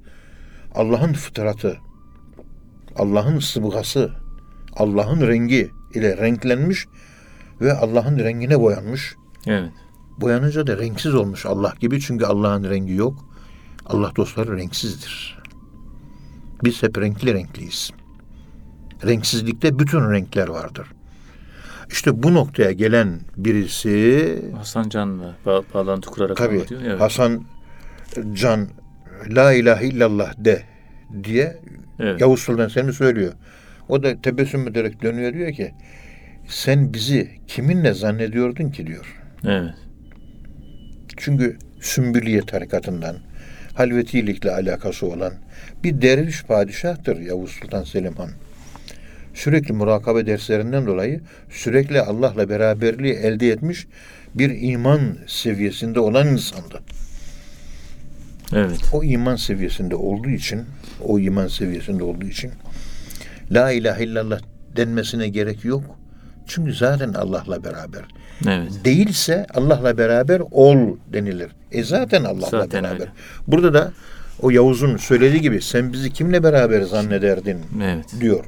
Allah'ın fıtratı. Allah'ın sıbgası. Allah'ın rengi ile renklenmiş ve Allah'ın rengine boyanmış. Evet. Boyanınca da renksiz olmuş Allah gibi. Çünkü Allah'ın rengi yok. Allah dostları renksizdir. Biz hep renkli renkliyiz. Renksizlikte bütün renkler vardır. İşte bu noktaya gelen birisi Hasan Can'la ba- bağlantı kurarak tabii anlatıyor. Evet. Hasan Can La ilahe illallah de diye evet. Yavuz Sultan Selim'i söylüyor. O da tebessüm ederek dönüyor diyor ki sen bizi kiminle zannediyordun ki diyor. Evet. Çünkü Sümbüliye tarikatından halvetilikle alakası olan bir derviş padişahtır Yavuz Sultan Selim Han. Sürekli murakabe derslerinden dolayı sürekli Allah'la beraberliği elde etmiş bir iman seviyesinde olan insandı. Evet. O iman seviyesinde olduğu için, o iman seviyesinde olduğu için La ilahe illallah denmesine gerek yok. Çünkü zaten Allah'la beraber. Evet. Değilse Allah'la beraber ol denilir. E zaten Allah'la Zaten beraber. öyle. Burada da o Yavuz'un söylediği gibi sen bizi kimle beraber zannederdin Evet. diyor.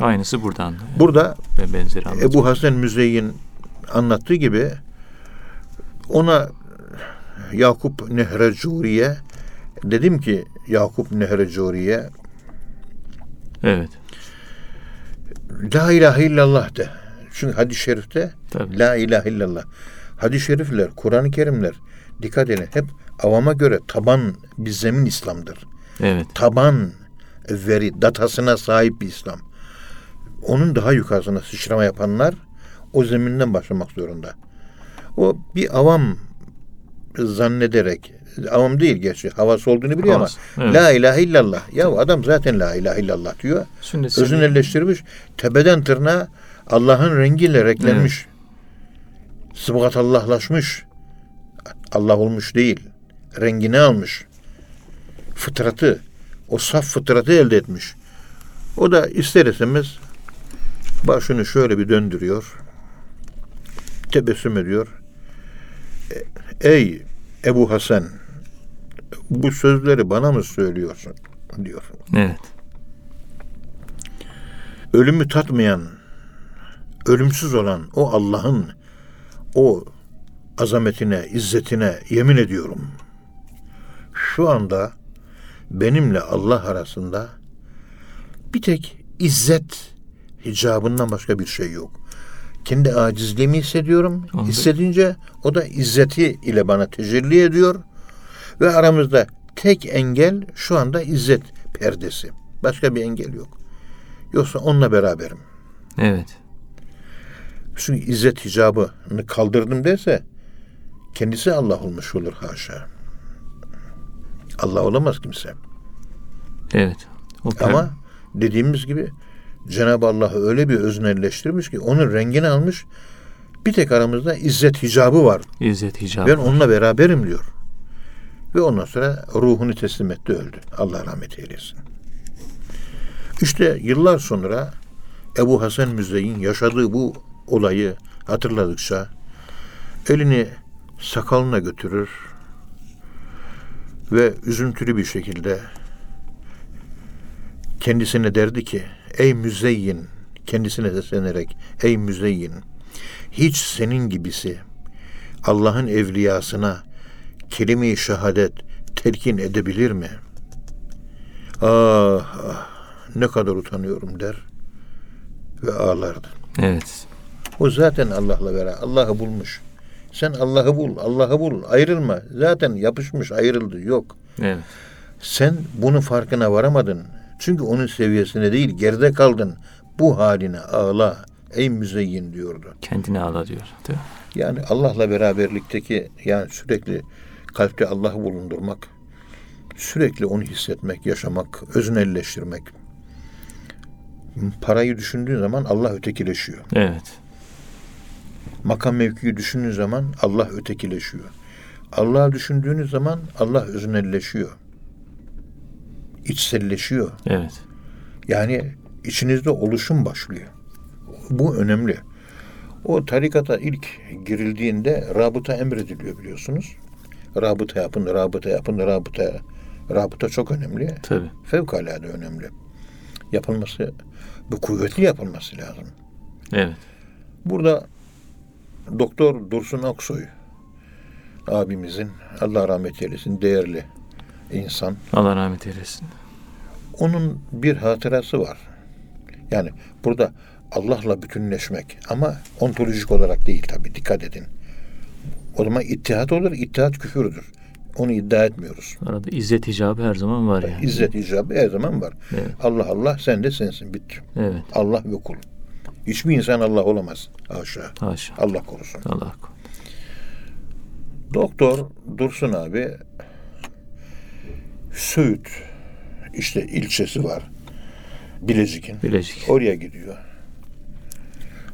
Aynısı buradan. Burada Ve benzeri anlatıyor. Ebu Hasan Müzeyyin anlattığı gibi ona Yakup Nehrecuri'ye dedim ki Yakup Nehrecuri'ye Evet. La ilahe illallah de. Çünkü hadis-i şerifte Tabii. La ilahe illallah. Hadis-i şerifler, Kur'an-ı Kerimler dikkat edin hep avama göre taban bir zemin İslam'dır. Evet. Taban veri, datasına sahip bir İslam. Onun daha yukarısına sıçrama yapanlar o zeminden başlamak zorunda. O bir avam zannederek, avam değil gerçi havası olduğunu biliyor Havası, ama evet. La ilahe illallah. Ya adam zaten La ilahe illallah diyor. Sünnesi. Öznelleştirmiş. Tepeden tırnağa Allah'ın rengiyle renklenmiş. Sıbgat Allah'laşmış. Allah olmuş değil. Rengini almış. Fıtratı, o saf fıtratı elde etmiş. O da ister istemez başını şöyle bir döndürüyor. Tebessüm ediyor. E, Ey Ebu Hasan bu sözleri bana mı söylüyorsun? diyor. Evet. ölümü tatmayan, ölümsüz olan o Allah'ın o azametine, izzetine yemin ediyorum. Şu anda benimle Allah arasında bir tek izzet hicabından başka bir şey yok. Kendi acizliğimi hissediyorum. Da- Hissedince o da izzeti ile bana tecelli ediyor. Ve aramızda tek engel şu anda izzet perdesi. Başka bir engel yok. Yoksa onunla beraberim. Evet. Çünkü izzet hicabını kaldırdım derse kendisi Allah olmuş olur haşa. Allah olamaz kimse. Evet. O per- Ama dediğimiz gibi Cenab-ı Allah öyle bir öznelleştirmiş ki onun rengini almış. Bir tek aramızda izzet hicabı var. İzzet hicab. Ben onunla beraberim diyor. Ve ondan sonra ruhunu teslim etti öldü. Allah rahmet eylesin. İşte yıllar sonra Ebu Hasan Müzeyyin yaşadığı bu olayı hatırladıkça elini sakalına götürür ve üzüntülü bir şekilde kendisine derdi ki ey müzeyyin kendisine seslenerek ey müzeyyin Hiç senin gibisi Allah'ın evliyasına kelime-i şehadet telkin edebilir mi? Ah, ah ne kadar utanıyorum der ve ağlardı. Evet. O zaten Allah'la beraber. Allah'ı bulmuş. Sen Allah'ı bul, Allah'ı bul. Ayrılma. Zaten yapışmış, ayrıldı. Yok. Evet. Sen bunun farkına varamadın. Çünkü onun seviyesine değil, geride kaldın. Bu haline ağla. Ey müzeyyin diyordu. Kendini ağla diyor. Değil mi? Yani Allah'la beraberlikteki yani sürekli kalpte Allah'ı bulundurmak, sürekli onu hissetmek, yaşamak, öznelleştirmek. Parayı düşündüğün zaman Allah ötekileşiyor. Evet. Makam mevkiyi düşündüğün zaman Allah ötekileşiyor. Allah'ı düşündüğünüz zaman Allah öznelleşiyor. İçselleşiyor. Evet. Yani içinizde oluşum başlıyor. Bu önemli. O tarikata ilk girildiğinde rabıta emrediliyor biliyorsunuz. Rabıta yapın, rabıta yapın, rabıta. Rabıta çok önemli. Tabii. Fevkalade önemli. Yapılması, bu kuvvetli yapılması lazım. Evet. Burada Doktor Dursun Aksoy abimizin Allah rahmet eylesin değerli insan. Allah rahmet eylesin. Onun bir hatırası var. Yani burada Allah'la bütünleşmek ama ontolojik olarak değil tabi dikkat edin. O zaman ittihat olur, ittihat küfürdür. Onu iddia etmiyoruz. Arada izzet icabı her zaman var yani. İzzet icabı her zaman var. Evet. Allah Allah sen de sensin bitti. Evet. Allah ve kul. Hiçbir insan Allah olamaz. Haşa. Haşa. Allah korusun. Allah korusun. Doktor Dursun abi Söğüt işte ilçesi var. Bilecik'in. Bilecik. Oraya gidiyor.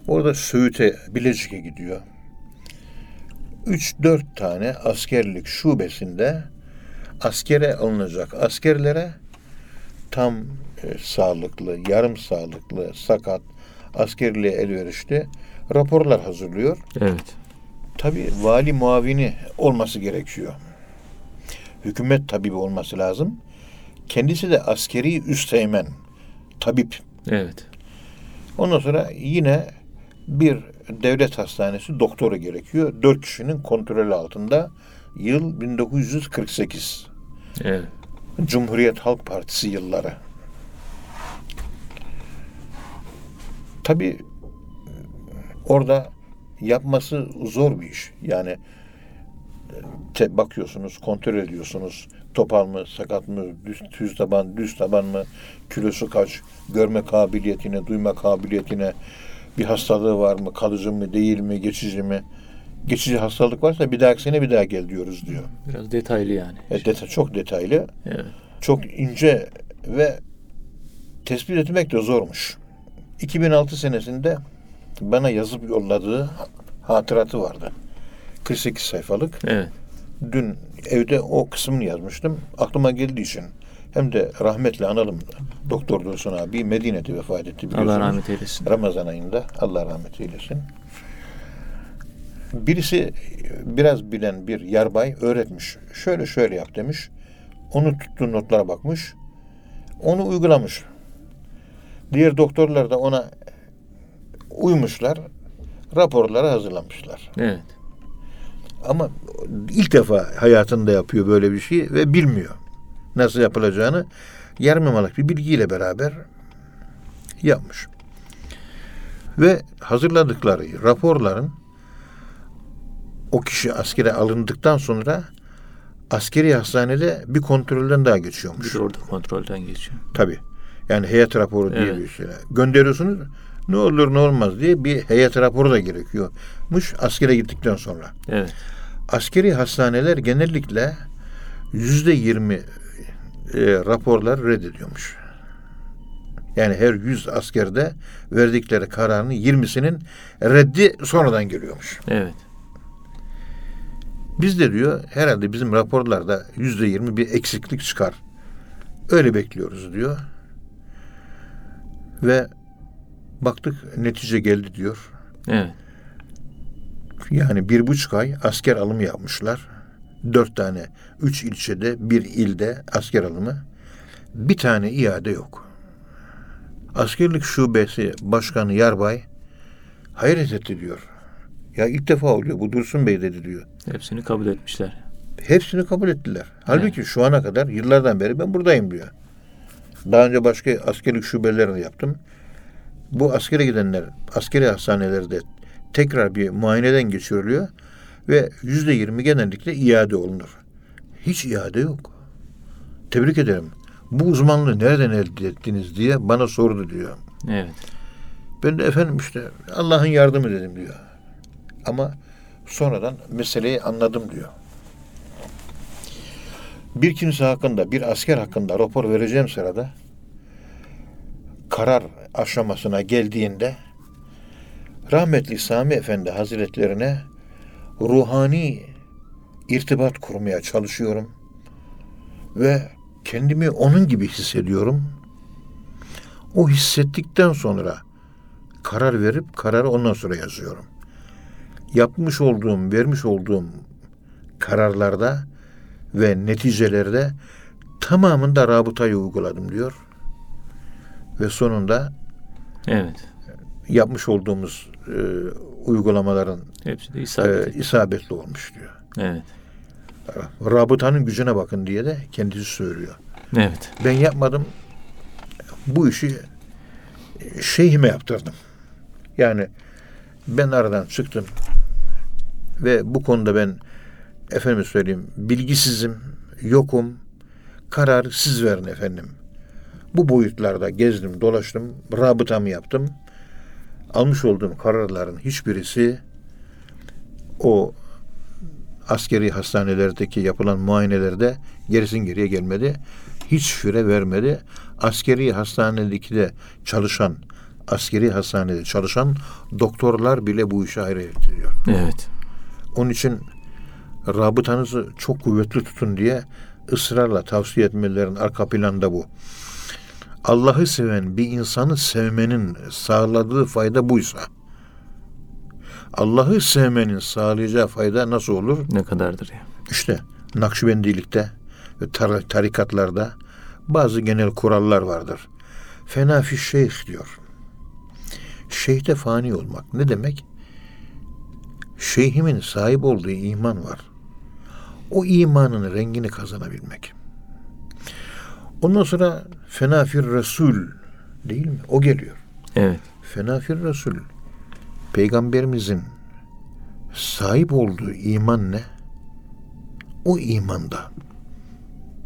Orada Söğüt'e, Bilecik'e gidiyor. 3-4 tane askerlik şubesinde askere alınacak askerlere tam e, sağlıklı, yarım sağlıklı, sakat, askerliğe elverişli raporlar hazırlıyor. Evet. Tabi vali muavini olması gerekiyor. Hükümet tabibi olması lazım. Kendisi de askeri üsteğmen, tabip. Evet. Ondan sonra yine bir devlet hastanesi doktoru gerekiyor. Dört kişinin kontrolü altında. Yıl 1948. Evet. Cumhuriyet Halk Partisi yılları. Tabi orada yapması zor bir iş. Yani te, bakıyorsunuz, kontrol ediyorsunuz. Topal mı, sakat mı, düz, düz taban, düz taban mı, kilosu kaç, görme kabiliyetine, duyma kabiliyetine, bir hastalığı var mı, kalıcı mı, değil mi, geçici mi? Geçici hastalık varsa bir dahaki sene bir daha gel diyoruz diyor. Biraz detaylı yani. E, deta- çok detaylı, Evet. çok ince ve tespit etmek de zormuş. 2006 senesinde bana yazıp yolladığı hatıratı vardı. 48 sayfalık. Evet. Dün evde o kısmını yazmıştım. Aklıma geldiği için hem de rahmetle analım. Doktor Dursun abi Medine'de vefat etti biliyorsunuz. Allah rahmet eylesin. Ramazan ayında Allah rahmet eylesin. Birisi biraz bilen bir yarbay öğretmiş. Şöyle şöyle yap demiş. Onu tuttuğu notlara bakmış. Onu uygulamış. Diğer doktorlar da ona uymuşlar. Raporları hazırlamışlar. Evet. Ama ilk defa hayatında yapıyor böyle bir şey ve bilmiyor nasıl yapılacağını. Yarım bir bilgiyle beraber yapmış. Ve hazırladıkları raporların o kişi askere alındıktan sonra askeri hastanede bir kontrolden daha geçiyormuş. Bir orada kontrolden geçiyor. Tabii. Yani heyet raporu diye Evet. bir şey. Gönderiyorsunuz ne olur ne olmaz diye bir heyet raporu da gerekiyormuş askere gittikten sonra. Evet. Askeri hastaneler genellikle yüzde yirmi e, raporlar reddediyormuş. Yani her yüz askerde verdikleri kararın yirmisinin reddi sonradan geliyormuş. Evet. Biz de diyor herhalde bizim raporlarda yüzde yirmi bir eksiklik çıkar. Öyle bekliyoruz diyor. Ve baktık netice geldi diyor. Evet. Yani bir buçuk ay asker alımı yapmışlar. Dört tane, üç ilçede, bir ilde asker alımı. Bir tane iade yok. Askerlik şubesi başkanı Yarbay hayret etti diyor. Ya ilk defa oluyor. Bu Dursun Bey dedi diyor. Hepsini kabul etmişler. Hepsini kabul ettiler. Halbuki şu ana kadar yıllardan beri ben buradayım diyor. Daha önce başka askerlik şubelerini yaptım. Bu askere gidenler askeri hastanelerde tekrar bir muayeneden geçiriliyor ve yüzde yirmi genellikle iade olunur. Hiç iade yok. Tebrik ederim. Bu uzmanlığı nereden elde ettiniz diye bana sordu diyor. Evet. Ben de efendim işte Allah'ın yardımı dedim diyor. Ama sonradan meseleyi anladım diyor. Bir kimse hakkında, bir asker hakkında rapor vereceğim sırada karar aşamasına geldiğinde rahmetli Sami Efendi Hazretlerine ruhani irtibat kurmaya çalışıyorum ve kendimi onun gibi hissediyorum. O hissettikten sonra karar verip kararı ondan sonra yazıyorum. Yapmış olduğum, vermiş olduğum kararlarda ve neticelerde tamamında rabıtayı uyguladım diyor. Ve sonunda Evet. yapmış olduğumuz e, uygulamaların Hepsi de e, isabet etti. isabetli olmuş diyor. Evet. Rabıtanın gücüne bakın diye de kendisi söylüyor. Evet. Ben yapmadım. Bu işi şeyhime yaptırdım. Yani ben aradan çıktım ve bu konuda ben efendim söyleyeyim bilgisizim, yokum. Kararı siz verin efendim. Bu boyutlarda gezdim, dolaştım, rabıtamı yaptım. Almış olduğum kararların hiçbirisi o askeri hastanelerdeki yapılan muayenelerde gerisin geriye gelmedi. Hiç süre vermedi. Askeri hastanedeki de çalışan, askeri hastanede çalışan doktorlar bile bu işe hayret ediyor. Evet. Onun için rabıtanızı çok kuvvetli tutun diye ısrarla tavsiye etmelerin arka planda bu. Allah'ı seven bir insanı sevmenin sağladığı fayda buysa, Allah'ı sevmenin sağlayacağı fayda nasıl olur? Ne kadardır ya? İşte Nakşibendilikte ve tar- tarikatlarda bazı genel kurallar vardır. Fena fi şeyh diyor. Şeyhte fani olmak ne demek? Şeyhimin sahip olduğu iman var. O imanın rengini kazanabilmek. Ondan sonra fena fir Resul değil mi? O geliyor. Evet. Fena fir Resul. Peygamberimizin sahip olduğu iman ne? O imanda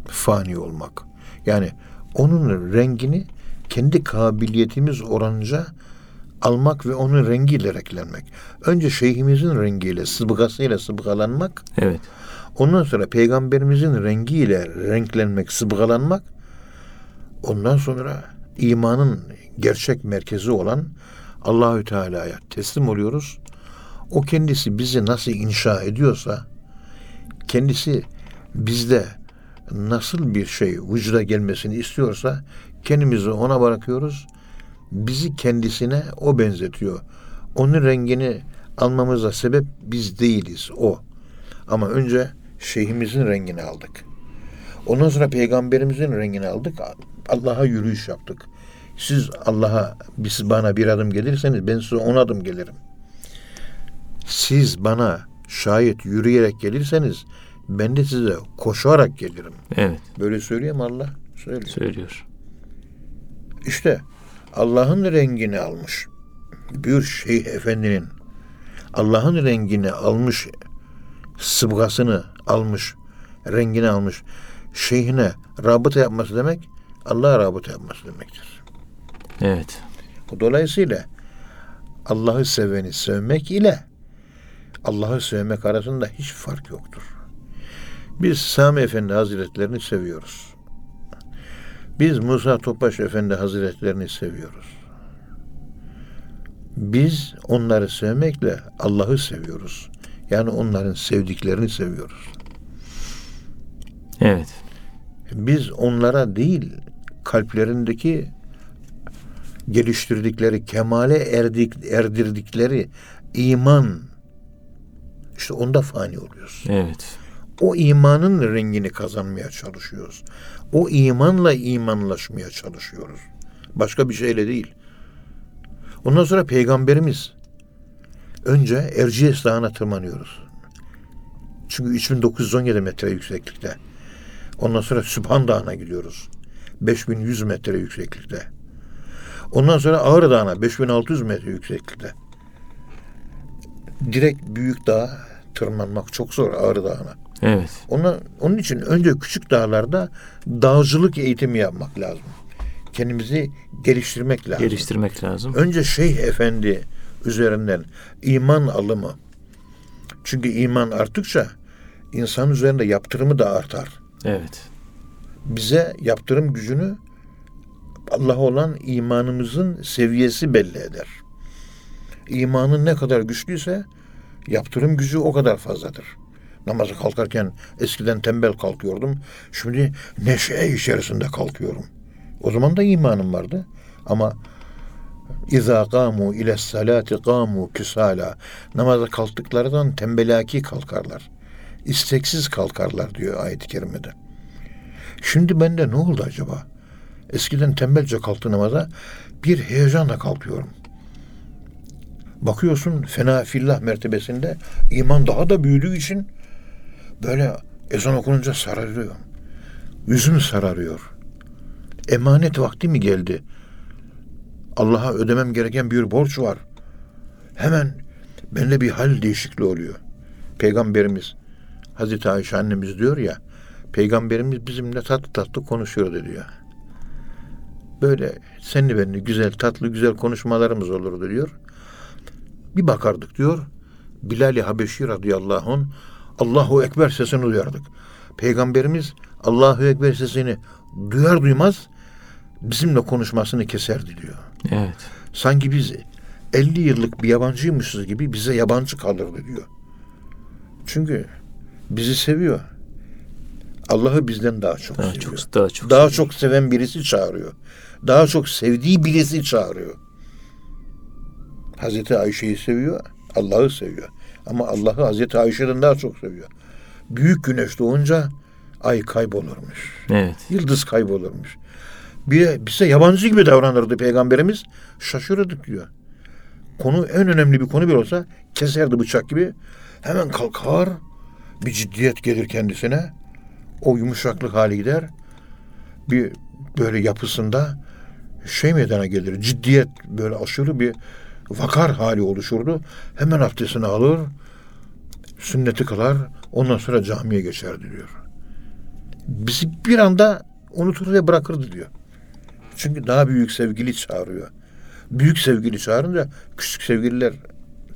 fani olmak. Yani onun rengini kendi kabiliyetimiz oranınca almak ve onun rengiyle renklenmek. Önce şeyhimizin rengiyle, sıbgasıyla sıbgalanmak. Evet. Ondan sonra peygamberimizin rengiyle renklenmek, sıbgalanmak. Ondan sonra imanın gerçek merkezi olan Allahü Teala'ya teslim oluyoruz. O kendisi bizi nasıl inşa ediyorsa, kendisi bizde nasıl bir şey vücuda gelmesini istiyorsa kendimizi ona bırakıyoruz. Bizi kendisine o benzetiyor. Onun rengini almamıza sebep biz değiliz o. Ama önce şeyhimizin rengini aldık. Ondan sonra peygamberimizin rengini aldık. Allah'a yürüyüş yaptık. Siz Allah'a siz bana bir adım gelirseniz ben size on adım gelirim. Siz bana şayet yürüyerek gelirseniz ben de size koşarak gelirim. Evet. Böyle söylüyor mu Allah? Söylüyor. Söylüyor. İşte Allah'ın rengini almış. Bir şeyh efendinin Allah'ın rengini almış, sıbgasını almış, rengini almış. Şeyhine rabıta yapması demek, Allah'a rabıta yapması demektir. Evet. Dolayısıyla Allah'ı seveni sevmek ile Allah'ı sevmek arasında hiç fark yoktur. Biz Sami Efendi Hazretlerini seviyoruz. Biz Musa Topbaş Efendi Hazretlerini seviyoruz. Biz onları sevmekle Allah'ı seviyoruz. Yani onların sevdiklerini seviyoruz. Evet. Biz onlara değil kalplerindeki geliştirdikleri, kemale erdik, erdirdikleri iman işte onda fani oluyoruz. Evet. O imanın rengini kazanmaya çalışıyoruz. O imanla imanlaşmaya çalışıyoruz. Başka bir şeyle değil. Ondan sonra peygamberimiz Önce Erciyes Dağı'na tırmanıyoruz. Çünkü 3917 metre yükseklikte. Ondan sonra Sübhan Dağı'na gidiyoruz. 5100 metre yükseklikte. Ondan sonra Ağrı Dağı'na 5600 metre yükseklikte. Direkt büyük dağa tırmanmak çok zor Ağrı Dağı'na. Evet. Ona, onun için önce küçük dağlarda dağcılık eğitimi yapmak lazım. Kendimizi geliştirmek lazım. Geliştirmek lazım. Önce Şeyh Efendi üzerinden iman alımı. Çünkü iman arttıkça insan üzerinde yaptırımı da artar. Evet. Bize yaptırım gücünü Allah'a olan imanımızın seviyesi belli eder. İmanın ne kadar güçlüyse yaptırım gücü o kadar fazladır. Namaza kalkarken eskiden tembel kalkıyordum. Şimdi neşe içerisinde kalkıyorum. O zaman da imanım vardı. Ama İza kamu ile salati kamu küsala. Namaza kalktıklarından tembelaki kalkarlar. İsteksiz kalkarlar diyor ayet-i kerimede. Şimdi bende ne oldu acaba? Eskiden tembelce kalktı namaza bir heyecanla kalkıyorum. Bakıyorsun fena fillah mertebesinde iman daha da büyüdüğü için böyle ezan okununca sararıyor. Yüzüm sararıyor. Emanet vakti mi geldi? Allah'a ödemem gereken bir borç var. Hemen bende bir hal değişikliği oluyor. Peygamberimiz Hazreti Ayşe annemiz diyor ya Peygamberimiz bizimle tatlı tatlı konuşuyordu diyor. Böyle senli benli güzel tatlı güzel konuşmalarımız olurdu diyor. Bir bakardık diyor. Bilal-i Habeşi radıyallahu anh Allahu Ekber sesini duyardık. Peygamberimiz Allahu Ekber sesini duyar duymaz bizimle konuşmasını keserdi diyor. Evet. Sanki biz 50 yıllık bir yabancıymışız gibi bize yabancı kalırdı diyor. Çünkü bizi seviyor. Allah'ı bizden daha çok Daha seviyor. çok daha çok. daha çok seven birisi çağırıyor. Daha çok sevdiği birisi çağırıyor. Hazreti Ayşe'yi seviyor, Allah'ı seviyor. Ama Allah'ı Hazreti Ayşe'den daha çok seviyor. Büyük güneş doğunca ay kaybolurmuş. Evet. Yıldız kaybolurmuş. Bir, bize yabancı gibi davranırdı peygamberimiz. Şaşırırdık diyor. Konu en önemli bir konu bir olsa keserdi bıçak gibi. Hemen kalkar. Bir ciddiyet gelir kendisine. O yumuşaklık hali gider. Bir böyle yapısında şey meydana gelir. Ciddiyet böyle aşırı bir vakar hali oluşurdu. Hemen abdestini alır. Sünneti kılar. Ondan sonra camiye geçerdi diyor. Bizi bir anda unutur ve bırakırdı diyor. Çünkü daha büyük sevgili çağırıyor. Büyük sevgili çağırınca küçük sevgililer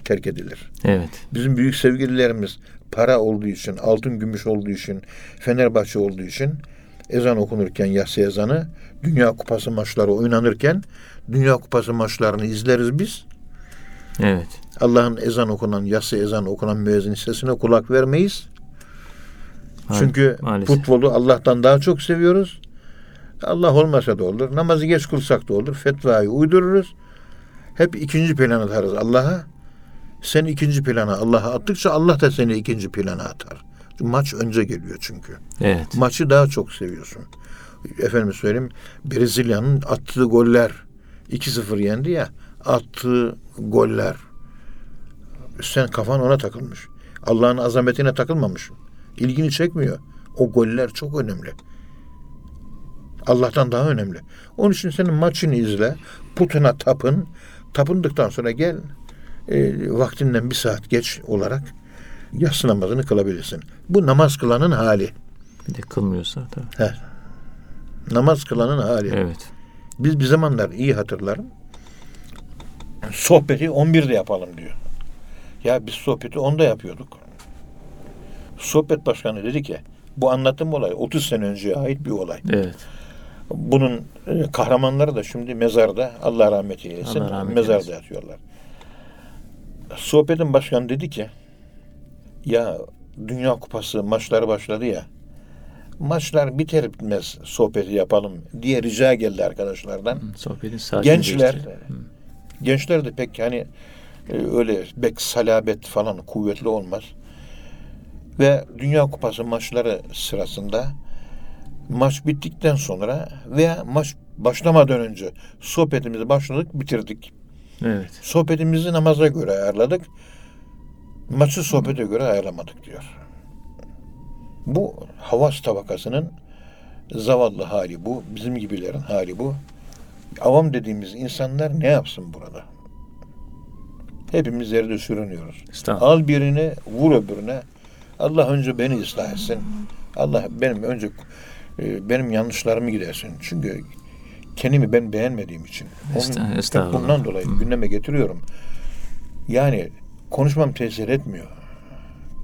terk edilir. Evet. Bizim büyük sevgililerimiz para olduğu için, altın gümüş olduğu için, Fenerbahçe olduğu için ezan okunurken yatsı ezanı, Dünya Kupası maçları oynanırken Dünya Kupası maçlarını izleriz biz. Evet. Allah'ın ezan okunan, yatsı ezan okunan müezzin sesine kulak vermeyiz. Çünkü maalesef. futbolu Allah'tan daha çok seviyoruz. Allah olmasa da olur. Namazı geç kılsak da olur. Fetvayı uydururuz. Hep ikinci plana atarız Allah'a. Sen ikinci plana Allah'a attıkça Allah da seni ikinci plana atar. Maç önce geliyor çünkü. Evet. Maçı daha çok seviyorsun. Efendim söyleyeyim Brezilya'nın attığı goller 2-0 yendi ya attığı goller sen kafan ona takılmış. Allah'ın azametine takılmamış. İlgini çekmiyor. O goller çok önemli. Allah'tan daha önemli. Onun için senin maçını izle. Putuna tapın. Tapındıktan sonra gel e, vaktinden bir saat geç olarak yatsı namazını kılabilirsin. Bu namaz kılanın hali. Bir de kılmıyorsa tabii. He. Namaz kılanın hali. Evet. Biz bir zamanlar iyi hatırlarım. Sohbeti 11'de yapalım diyor. Ya biz sohbeti 10'da yapıyorduk. Sohbet başkanı dedi ki bu anlattığım olay 30 sene önceye ait bir olay. Evet. Bunun e, kahramanları da şimdi mezarda Allah rahmet eylesin. Allah rahmet mezarda eylesin. yatıyorlar. Sohbetin başkanı dedi ki ya Dünya Kupası maçları başladı ya maçlar biter bitmez sohbeti yapalım diye rica geldi arkadaşlardan. Sohbetin Gençler değiştirelim. gençler de pek hani e, öyle pek salabet falan kuvvetli olmaz. Ve Dünya Kupası maçları sırasında maç bittikten sonra veya maç başlamadan önce sohbetimizi başladık, bitirdik. Evet. Sohbetimizi namaza göre ayarladık. Maçı sohbete göre ayarlamadık diyor. Bu havas tabakasının zavallı hali bu. Bizim gibilerin hali bu. Avam dediğimiz insanlar ne yapsın burada? Hepimiz yerde sürünüyoruz. Al birini, vur öbürüne. Allah önce beni ıslah etsin. Allah benim önce e, benim yanlışlarımı gidersin. Çünkü kendimi ben beğenmediğim için. Onun- bundan dolayı gündeme getiriyorum. Yani konuşmam tesir etmiyor.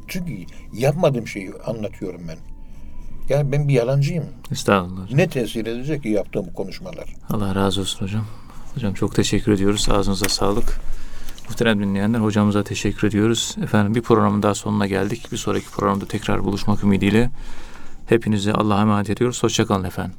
Çünkü yapmadığım şeyi anlatıyorum ben. Yani ben bir yalancıyım. Estağfurullah. hocam. Ne tesir edecek ki yaptığım konuşmalar? Allah razı olsun hocam. Hocam çok teşekkür ediyoruz. Ağzınıza sağlık. Muhterem dinleyenler hocamıza teşekkür ediyoruz. Efendim bir programın daha sonuna geldik. Bir sonraki programda tekrar buluşmak ümidiyle hepinizi Allah'a emanet ediyoruz. Hoşçakalın efendim.